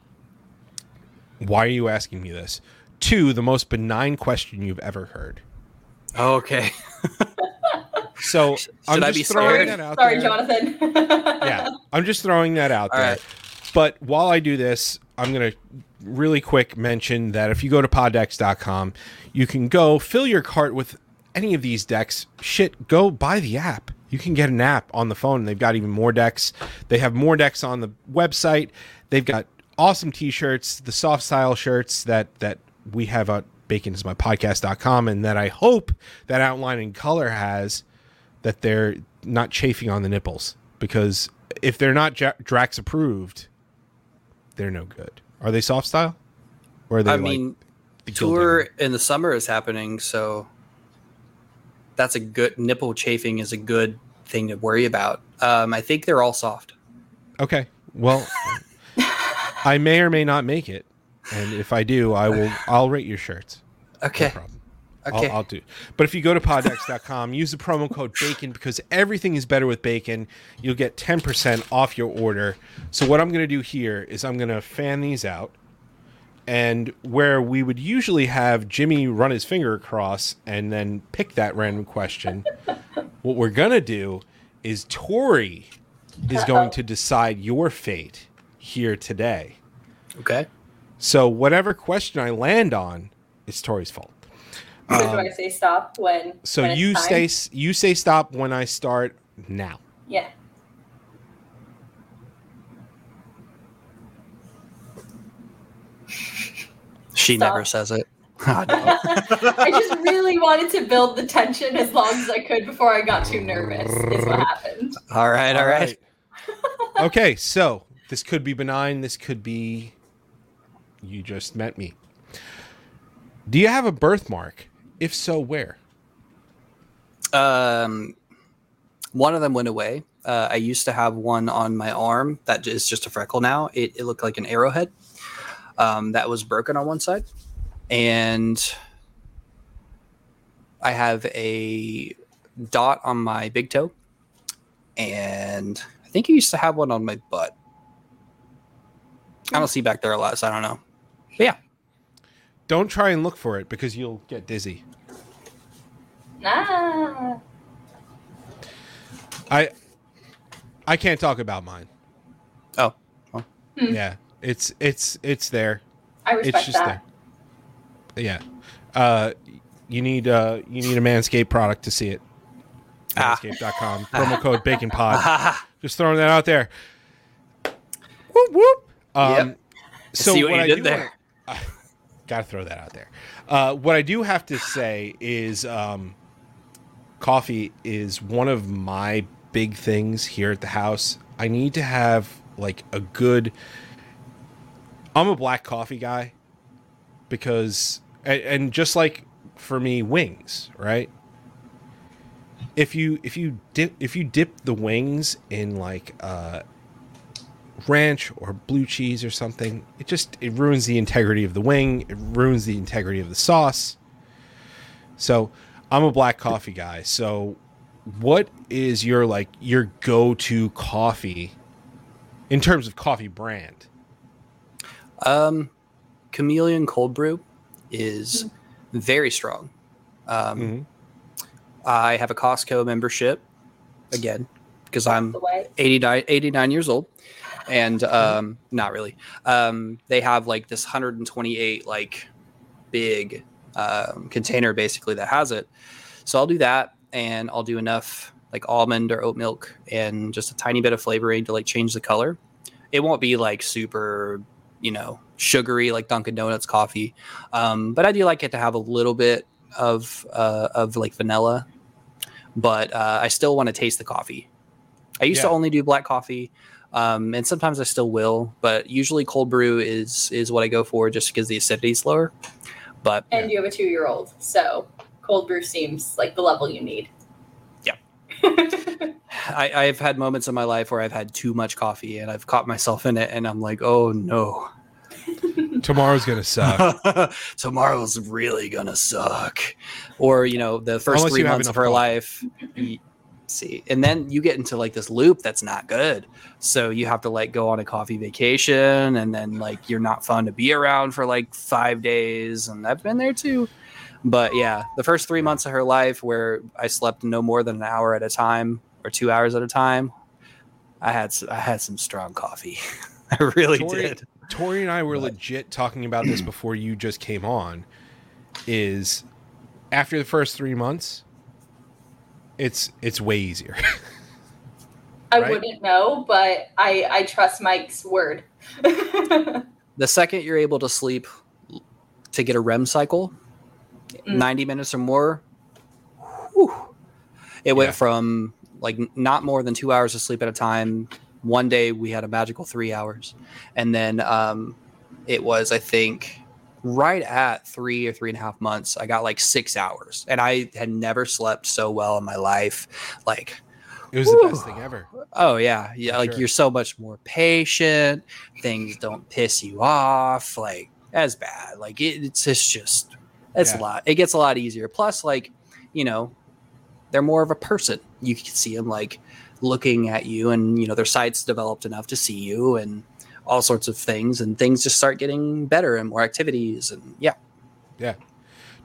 Why are you asking me this? To the most benign question you've ever heard. Okay. So I'm I just be throwing scared? that out Sorry, there. Jonathan. yeah, I'm just throwing that out All there. right. But while I do this, I'm going to really quick mention that if you go to poddex.com, you can go fill your cart with any of these decks. Shit, go buy the app. You can get an app on the phone. They've got even more decks. They have more decks on the website. They've got awesome t-shirts, the soft style shirts that that we have at baconismypodcast.com and that I hope that outline in color has that they're not chafing on the nipples because if they're not Drax approved, they're no good. Are they soft style? Or are they I like mean, the tour in the summer is happening, so that's a good nipple chafing is a good thing to worry about. Um, I think they're all soft. Okay. Well, I may or may not make it, and if I do, I will. I'll rate your shirts. Okay. No Okay. problem. Okay. I'll, I'll do. But if you go to poddex.com, use the promo code BACON because everything is better with bacon. You'll get 10% off your order. So, what I'm going to do here is I'm going to fan these out. And where we would usually have Jimmy run his finger across and then pick that random question, what we're going to do is Tori is going to decide your fate here today. okay. So, whatever question I land on, it's Tori's fault. so do I say stop when? Um, So when it's you time? say you say stop when I start now. Yeah. She Stop. never says it. No. I just really wanted to build the tension as long as I could before I got too nervous. Is what happened. all right. All right. okay, so this could be benign. This could be you just met me. Do you have a birthmark? If so, where? Um, one of them went away. Uh, I used to have one on my arm that is just a freckle now. It, it looked like an arrowhead um, that was broken on one side. And I have a dot on my big toe. And I think I used to have one on my butt. I don't see back there a lot, so I don't know. But yeah. Don't try and look for it because you'll get dizzy. Nah. I I can't talk about mine. Oh, well, Yeah, it's it's it's there. I It's respect just that. there. Yeah. Uh you need uh you need a Manscaped product to see it. Ah. Manscaped.com. Promo code Bacon Pod. Just throwing that out there. Whoop whoop. Um, Yep. So see what, you I did do there. Got to throw that out there. Uh, what I do have to say is, um, coffee is one of my big things here at the house. I need to have like a good. I'm a black coffee guy because, and, just like for me, wings, right? If you if you dip if you dip the wings in like uh, ranch or blue cheese or something it just it ruins the integrity of the wing it ruins the integrity of the sauce. So i'm a black coffee guy. So what is your like your go-to coffee in terms of coffee brand Um, Chameleon Cold Brew is very strong. Um, Mhm. I have a Costco membership again because I'm 89, 89 years old, and um, not really. Um, they have like this 128 like big um, container basically that has it. So I'll do that, and I'll do enough like almond or oat milk and just a tiny bit of flavoring to like change the color. It won't be like super, you know, sugary like Dunkin' Donuts coffee, um, but I do like it to have a little bit of uh, of like vanilla. But uh, I still want to taste the coffee. I used to only do black coffee, um, and sometimes I still will, but usually cold brew is is what I go for just because the acidity is lower. But And you have a two year old, so cold brew seems like the level you need. I, I've had moments in my life where I've had too much coffee and I've caught myself in it, and I'm like, oh no, Tomorrow's gonna suck. tomorrow's really gonna suck. Or you know, the first Unless three months of her coffee. life. See, and then you get into like this loop that's not good. So you have to like go on a coffee vacation, and then like you're not fun to be around for like five days, and I've been there too. But yeah, the first three months of her life where I slept no more than an hour at a time or two hours at a time, I had s- I had some strong coffee. I really Tori- did. Tori and I were legit talking about this before you just came on. Is after the first three months, it's it's way easier. I Right. wouldn't know, but I I trust Mike's word. the second you're able to sleep to get a REM cycle, Mm. 90 minutes or more, whew, it went Yeah. from like not more than two hours of sleep at a time. One day we had a magical three hours. And then um, it was, I think, right at three or three and a half months, I got like six hours. And I had never slept so well in my life. Like, It was the best thing ever. Oh yeah, yeah. For Like sure. you're so much more patient. Things don't piss you off like as bad. Like it, it's it's just it's Yeah. a lot. It gets a lot easier. Plus, like you know, they're more of a person. You can see them like looking at you, and you know their sights developed enough to see you, and all sorts of things, and things just start getting better and more activities, and yeah, yeah.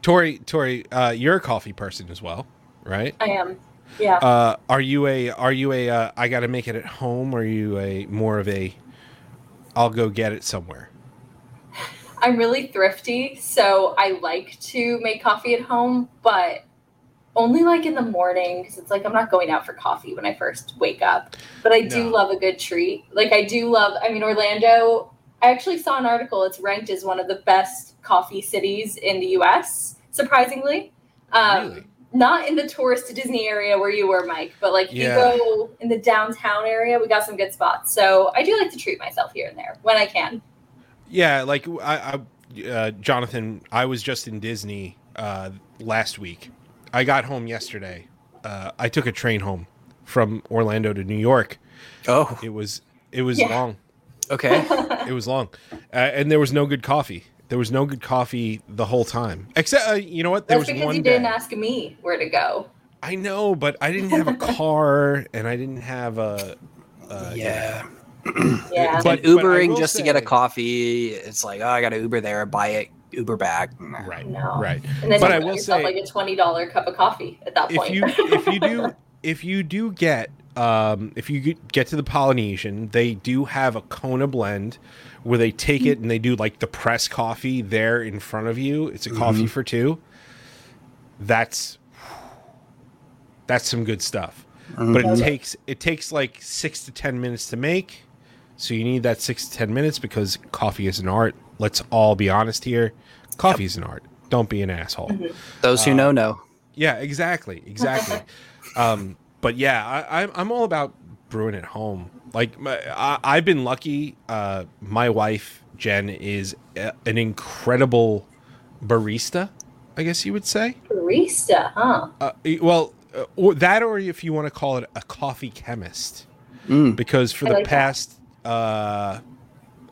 Tori, Tori, uh, you're a coffee person as well, right? I am. Yeah. Uh, are you a are you a uh, I got to make it at home? Or are you a more of a I'll go get it somewhere? I'm really thrifty, so I like to make coffee at home, but only like in the morning because it's like I'm not going out for coffee when I first wake up. But I do No. love a good treat. Like I do love. I mean, Orlando. I actually saw an article. It's ranked as one of the best coffee cities in the U.S. Surprisingly, um, Really? not in the tourist Disney area where you were, Mike, but like Yeah. you go in the downtown area, we got some good spots. So I do like to treat myself here and there when I can. Yeah, like I, I uh, Jonathan, I was just in Disney uh, last week. I got home yesterday. Uh, I took a train home from Orlando to New York. Oh, It was it was Yeah. long. okay. It was long, uh, and there was no good coffee. There was no good coffee the whole time. Except, uh, you know what? There That's was because one you didn't day. ask me where to go. I know, but I didn't have a car, and I didn't have a. Uh, yeah. Yeah. But- Ubering will just to get a coffee, it's like, oh, I got to Uber there, buy it, Uber back. Right. No. Right. and then but you I will yourself say- like a twenty dollar cup of coffee at that if point. you if you do if you do get um if you get- get to the Polynesian, they do have a Kona blend where they take it and they do like the press coffee there in front of you. It's a coffee for two. That's that's some good stuff. But it takes it takes like 6 to 10 minutes to make. So you need that 6 to 10 minutes because coffee is an art. Let's all be honest here. Coffee is an art. Don't be an asshole. Those who know, know. Yeah, exactly, exactly. um, but yeah, I, I'm I'm all about brewing at home. Like my, I, I've been lucky. Uh, my wife Jen is a, an incredible barista. I guess you would say. Barista, huh? Uh, well, uh, or that, or if you want to call it a coffee chemist, Mm. because for I the like that. past, uh,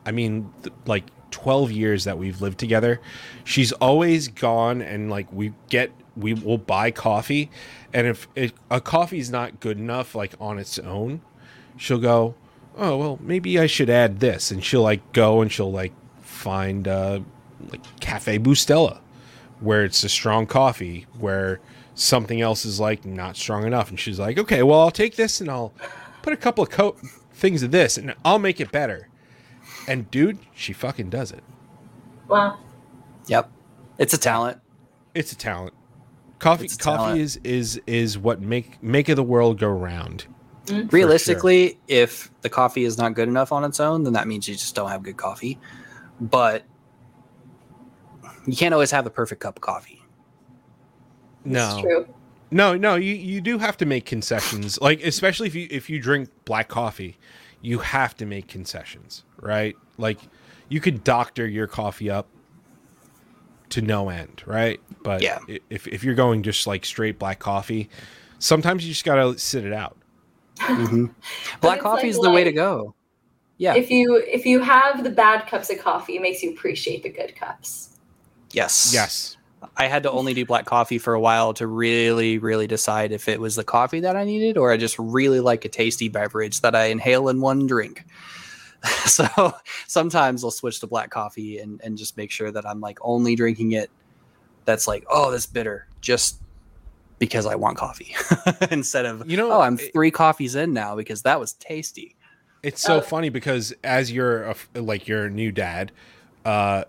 I mean, th- like twelve years that we've lived together, she's always gone and like we get we will buy coffee, and if it, a coffee's not good enough like on its own, she'll go, oh well, maybe I should add this, and she'll like go and she'll like find uh, like Cafe Bustelo, where it's a strong coffee where something else is like not strong enough and she's like okay well i'll take this and i'll put a couple of co- things of this and i'll make it better and dude she fucking does it Wow. Yep. It's a talent. It's a talent. Coffee a coffee talent. is is is what make make of the world go round. Mm-hmm. Realistically, if the coffee is not good enough on its own, then that means you just don't have good coffee. But you can't always have the perfect cup of coffee. No. It's true. No, no, you, you do have to make concessions. Like especially if you if you drink black coffee, you have to make concessions, right? Like you could doctor your coffee up to no end, right? But Yeah. if if you're going just like straight black coffee, sometimes you just got to sit it out. Mm-hmm. Black it's coffee is like the way to go. Yeah. If you if you have the bad cups of coffee, it makes you appreciate the good cups. yes. Yes. I had to only do black coffee for a while to really, really decide if it was the coffee that I needed or I just really like a tasty beverage that I inhale in one drink. so sometimes I'll switch to black coffee and, and just make sure that I'm like only drinking it that's like, oh, that's bitter, just because I want coffee instead of, You know, oh, I'm it- three coffees in now because that was tasty. It's so Uh, funny because as you're a, like you're a new dad, uh,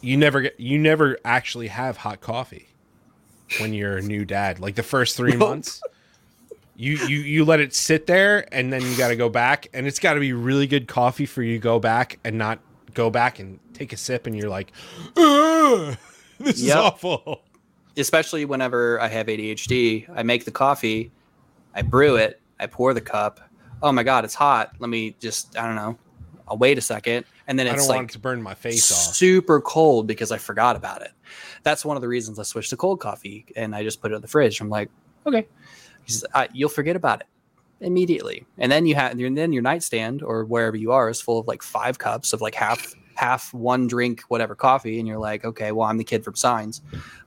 you never get you never actually have hot coffee when you're a new dad. Like the first three months, you you you let it sit there, and then you got to go back, and it's got to be really good coffee for you to go back and not go back and take a sip, and you're like, "Ugh, this is awful. especially whenever I have ADHD, I make the coffee, I brew it, I pour the cup. Oh my god, it's hot. Let me just I don't know. I'll wait a second, and then I it's don't want like it to burn my face off. super cold because I forgot about it. That's one of the reasons I switched to cold coffee, and I just put it in the fridge. I'm like, okay, I- you'll forget about it immediately, and then you have and then your nightstand or wherever you are is full of like five cups of like half half one drink whatever coffee, and you're like, okay, well I'm the kid from Signs.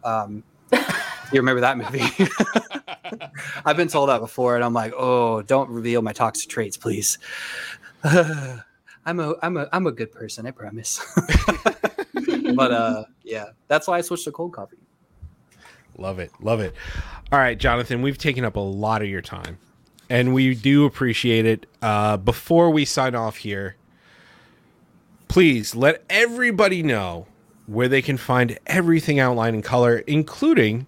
Um, you remember that movie? I've been told that before, and I'm like, oh, don't reveal my toxic traits, please. I'm a I'm a I'm a good person, I promise. but uh, yeah, that's why I switched to cold coffee. Love it. Love it. All right, Jonathan, we've taken up a lot of your time and we do appreciate it. Uh, before we sign off here, please let everybody know where they can find everything Outline in Color, including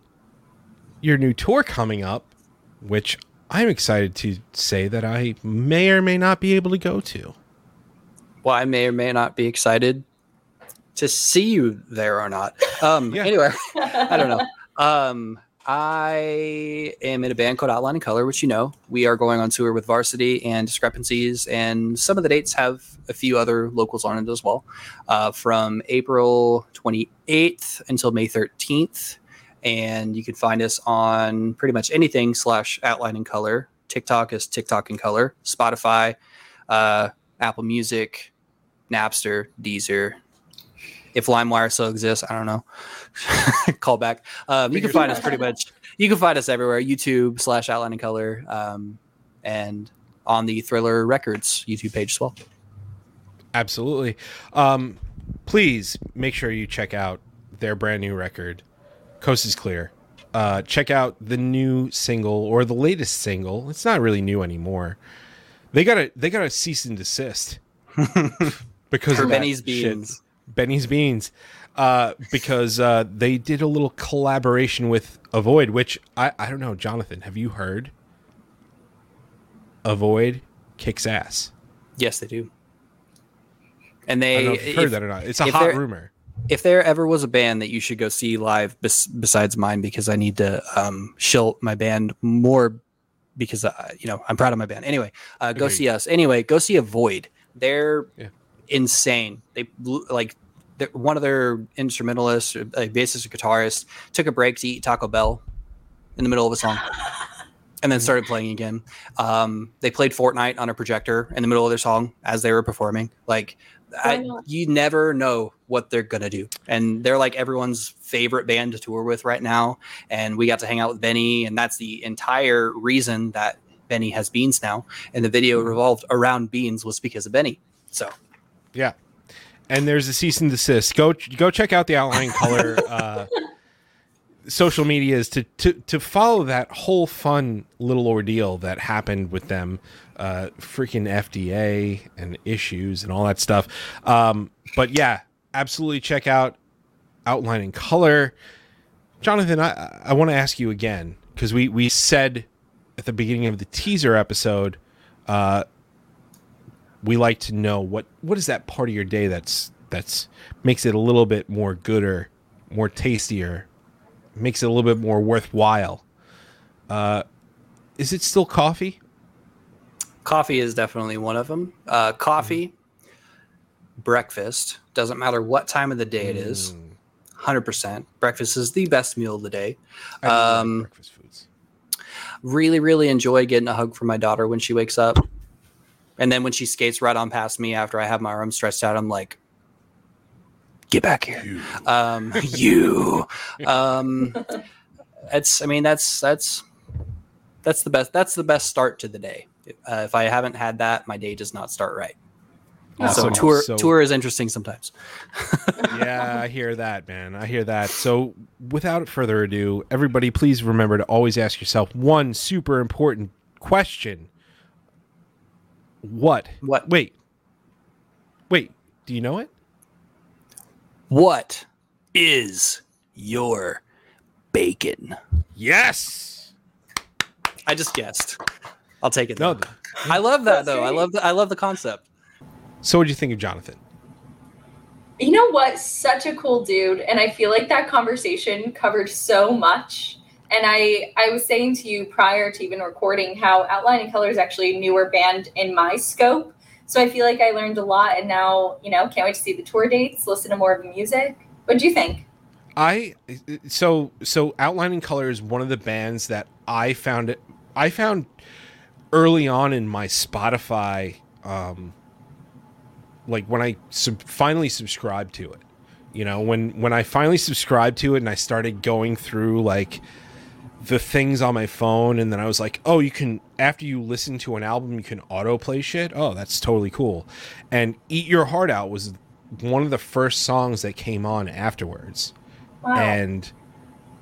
your new tour coming up, which I'm excited to say that I may or may not be able to go to. Well, I may or may not be excited to see you there or not. Um, Yeah. Anyway, I don't know. Um, I am in a band called Outline in Color, which you know. We are going on tour with Varsity and Discrepancies, and some of the dates have a few other locals on it as well. Uh, from April 28th until May 13th, and you can find us on pretty much anything slash Outline in Color. TikTok is TikTok in Color. Spotify, uh, Apple Music, Napster, Deezer. If LimeWire still exists, I don't know. Call back. Um, you can find us pretty much. You can find us everywhere. YouTube slash Outline in Color, um, and on the Thriller Records YouTube page as well. Absolutely. Um, please make sure you check out their brand new record, Coast is Clear. Uh, check out the new single or the latest single. It's not really new anymore. They got a they got a cease and desist because of Benny's shit. Beans. Benny's Beans. Uh, because uh, they did a little collaboration with Avoid, which I, I don't know, Jonathan, have you heard? Avoid kicks ass. Yes, they do. And I they, don't know if heard if, that or not. It's a hot they're- rumor. if there ever was a band that you should go see live bes- besides mine, because I need to um, shill my band more because uh, you know I'm proud of my band. Anyway, uh, go Agreed. see us. Anyway, go see Avoid. They're Yeah. Insane. They like one of their instrumentalists, a bassist or guitarist, took a break to eat Taco Bell in the middle of a song. And then started playing again. Um, they played Fortnite on a projector in the middle of their song as they were performing. Like, I, you never know what they're gonna do, and they're like everyone's favorite band to tour with right now. And we got to hang out with Benny, and that's the entire reason that Benny has beans now. And the video revolved around beans was because of Benny. So Yeah. And there's a cease and desist. Go go check out the outline color uh, social medias to, to to follow that whole fun little ordeal that happened with them. Uh, freaking FDA and issues and all that stuff. Um, but yeah, absolutely check out Outline in Color. Jonathan, I, I want to ask you again because we, we said at the beginning of the teaser episode, uh, we like to know what what is that part of your day that's that's makes it a little bit more gooder, more tastier, makes it a little bit more worthwhile. Uh, is it still coffee? Coffee is definitely one of them. Uh, coffee, breakfast, doesn't matter what time of the day it is. 100%. Breakfast is the best meal of the day. Really Um, breakfast foods. Really, really enjoy getting a hug from my daughter when she wakes up. And then when she skates right on past me after I have my arms stretched out, I'm like, get back here. Um, you. Um, it's, I mean, that's, that's, that's the best, that's the best start to the day. Uh, if I haven't had that, my day does not start right. So tour, So- tour is interesting sometimes. yeah, I hear that, man. I hear that. So, without further ado, everybody, please remember to always ask yourself one super important question. What? What? Wait. Wait. Do you know it? What is your bacon? Yes. I just guessed. I'll take it. No. though. I love that though. I love the I love the concept. So, what do you think of Jonathan? You know what? Such a cool dude, and I feel like that conversation covered so much. And I, I was saying to you prior to even recording how Outline in Color is actually a newer band in my scope. So I feel like I learned a lot, and now you know can't wait to see the tour dates, listen to more of the music. What do you think? I so so Outline in Color is one of the bands that I found it I found early on in my Spotify um like when I sub- finally subscribed to it. You know, when when I finally subscribed to it and I started going through like the things on my phone and then I was like, "Oh, you can after you listen to an album, you can autoplay shit." Oh, that's totally cool. And Eat Your Heart Out was one of the first songs that came on afterwards Wow. and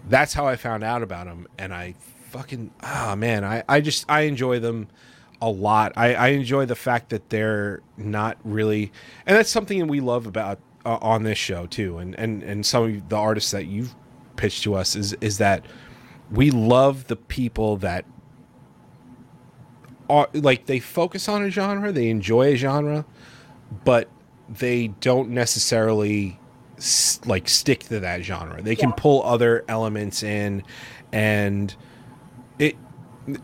that's how I found out about them. And I fucking ah man, I I just I enjoy them a lot. I I enjoy the fact that they're not really, and that's something that we love about uh, on this show too. And and and some of the artists that you've pitched to us is is that we love the people that are like they focus on a genre, they enjoy a genre, but they don't necessarily like stick to that genre. They can Yeah. pull other elements in and it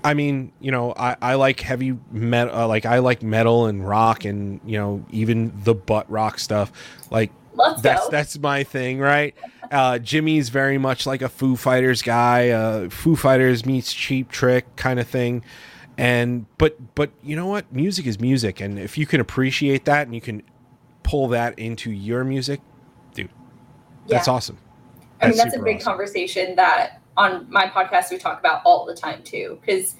I mean, you know, I, I like heavy metal, uh, like I like metal and rock and, you know, even the butt rock stuff. Like Let's that's go. that's my thing, right? Uh, Jimmy's very much like a Foo Fighters guy, uh, Foo Fighters meets Cheap Trick kind of thing. And but but you know what? Music is music, and if you can appreciate that and you can pull that into your music, dude, that's Yeah. awesome. I mean, that's a big awesome. conversation that on my podcast we talk about all the time too. Because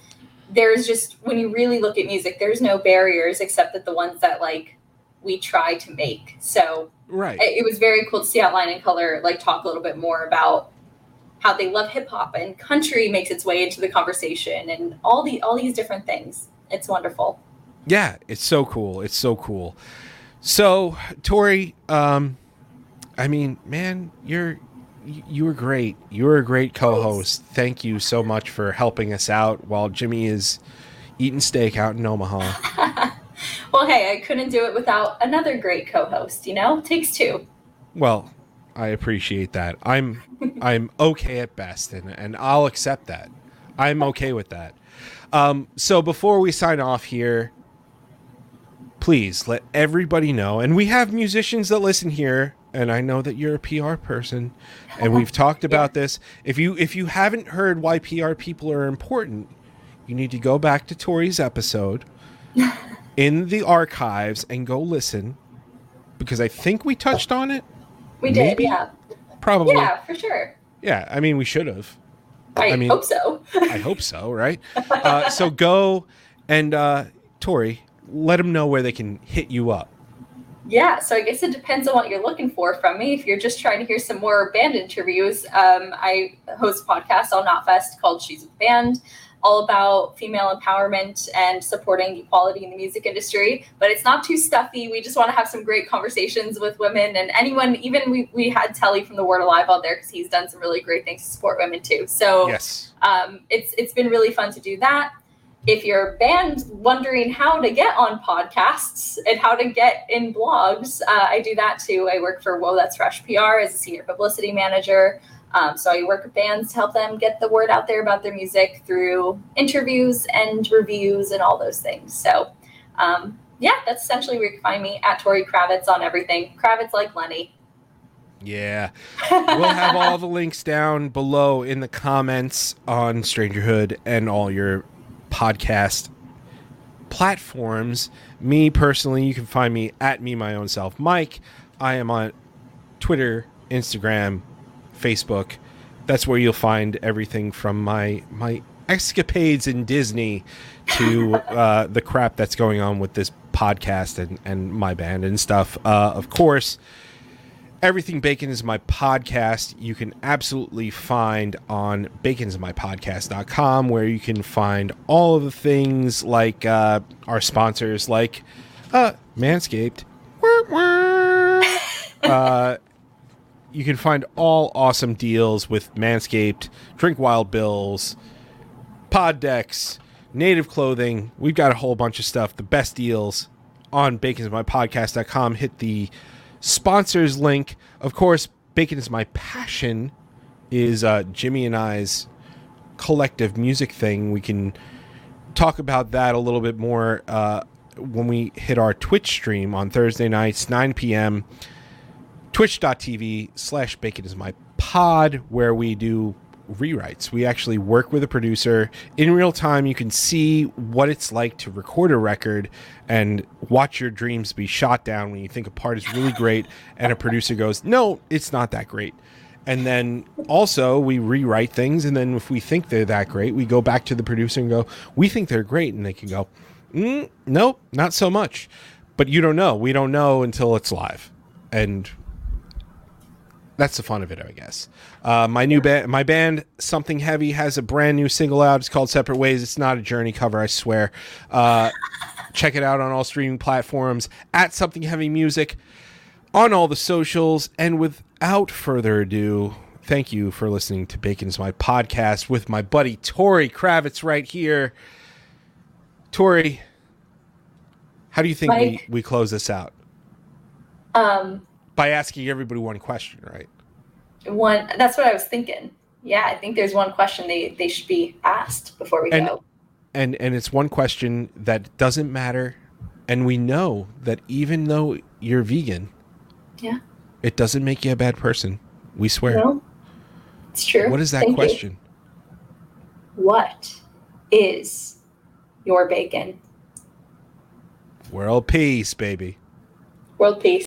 there's just when you really look at music, there's no barriers except that the ones that like we try to make. So Right. it it was very cool to see Outline in Color like talk a little bit more about how they love hip hop and country makes its way into the conversation and all the all these different things. It's wonderful. Yeah, it's so cool. It's so cool. So, Tori, um, I mean, man, you're you you were great. You were a great co-host. Thank you so much for helping us out while Jimmy is eating steak out in Omaha. Well, hey, I couldn't do it without another great co-host. You know, takes two. well, I appreciate that. I'm I'm okay at best, and and I'll accept that. I'm okay with that. Um, so before we sign off here, please let everybody know. And we have musicians that listen here, and I know that you're a PR person, and we've talked about this. If you if you haven't heard why PR people are important, you need to go back to Tori's episode in the archives and go listen, because I think we touched on it. We did, Maybe? yeah, Probably. yeah, for sure. Yeah, I mean, we should have. I, I mean- hope so. I hope so, right? Uh, so go and uh, Tori, let them know where they can hit you up. Yeah, so I guess it depends on what you're looking for from me. If you're just trying to hear some more band interviews, um, I host a podcast on Knotfest called She's a Band. All about female empowerment and supporting equality in the music industry. But it's not too stuffy. We just want to have some great conversations with women and anyone. Even we, we had Telle from the Word Alive out there because he's done some really great things to support women too. So Yes. um, it's it's been really fun to do that. If you're a band wondering how to get on podcasts and how to get in blogs, uh, I do that too. I work for Whoa That's Fresh PR as a senior publicity manager. Um, so I work with bands to help them get the word out there about their music through interviews and reviews and all those things. So um, yeah, that's essentially where you can find me at Tori Kravitz on everything. Kravitz like Lenny. Yeah. we'll have all the links down below in the comments on Strangerhood and all your podcast platforms. Me personally, you can find me at me my own self, Mike. I am on Twitter, Instagram, Facebook. That's where you'll find everything from my my escapades in Disney to uh, the crap that's going on with this podcast and, and my band and stuff. Uh, of course, Everything Bacon is my podcast. You can absolutely find on baconsmypodcast.com where you can find all of the things like uh, our sponsors, like uh, Manscaped. uh, you can find all awesome deals with Manscaped, Drink Wild Bills, Pod Decks, Native Clothing. We've got a whole bunch of stuff. The best deals on baconsmypodcast.com. Hit the sponsors link. Of course, Bacon is my passion is uh, Jimmy and I's collective music thing. We can talk about that a little bit more uh, when we hit our Twitch stream on Thursday nights, 9 p.m. Twitch.tv slash Bacon is my pod, where we do rewrites. We actually work with a producer in real time. You can see what it's like to record a record and watch your dreams be shot down when you think a part is really great and a producer goes, "No, it's not that great." And then also we rewrite things and then if we think they're that great, we go back to the producer and go, "We think they're great." And they can go, mm, "Nope, not so much." But you don't know. We don't know until it's live. And that's the fun of it, I guess. Uh, my new band, my band, Something Heavy, has a brand new single out. It's called Separate Ways. It's not a Journey cover, I swear. Uh, check it out on all streaming platforms at Something Heavy Music on all the socials. And without further ado, thank you for listening to Bacon's My podcast with my buddy Tori Kravitz right here. Tori, how do you think we, we close this out? Um, By asking everybody one question, right? one that's what I was thinking. Yeah, I think there's one question they, they should be asked before we And- go. and and it's one question that doesn't matter and we know that even though you're vegan Yeah. it doesn't make you a bad person we swear No, it's true. what is that Thank you. question What is your bacon? world peace baby World peace.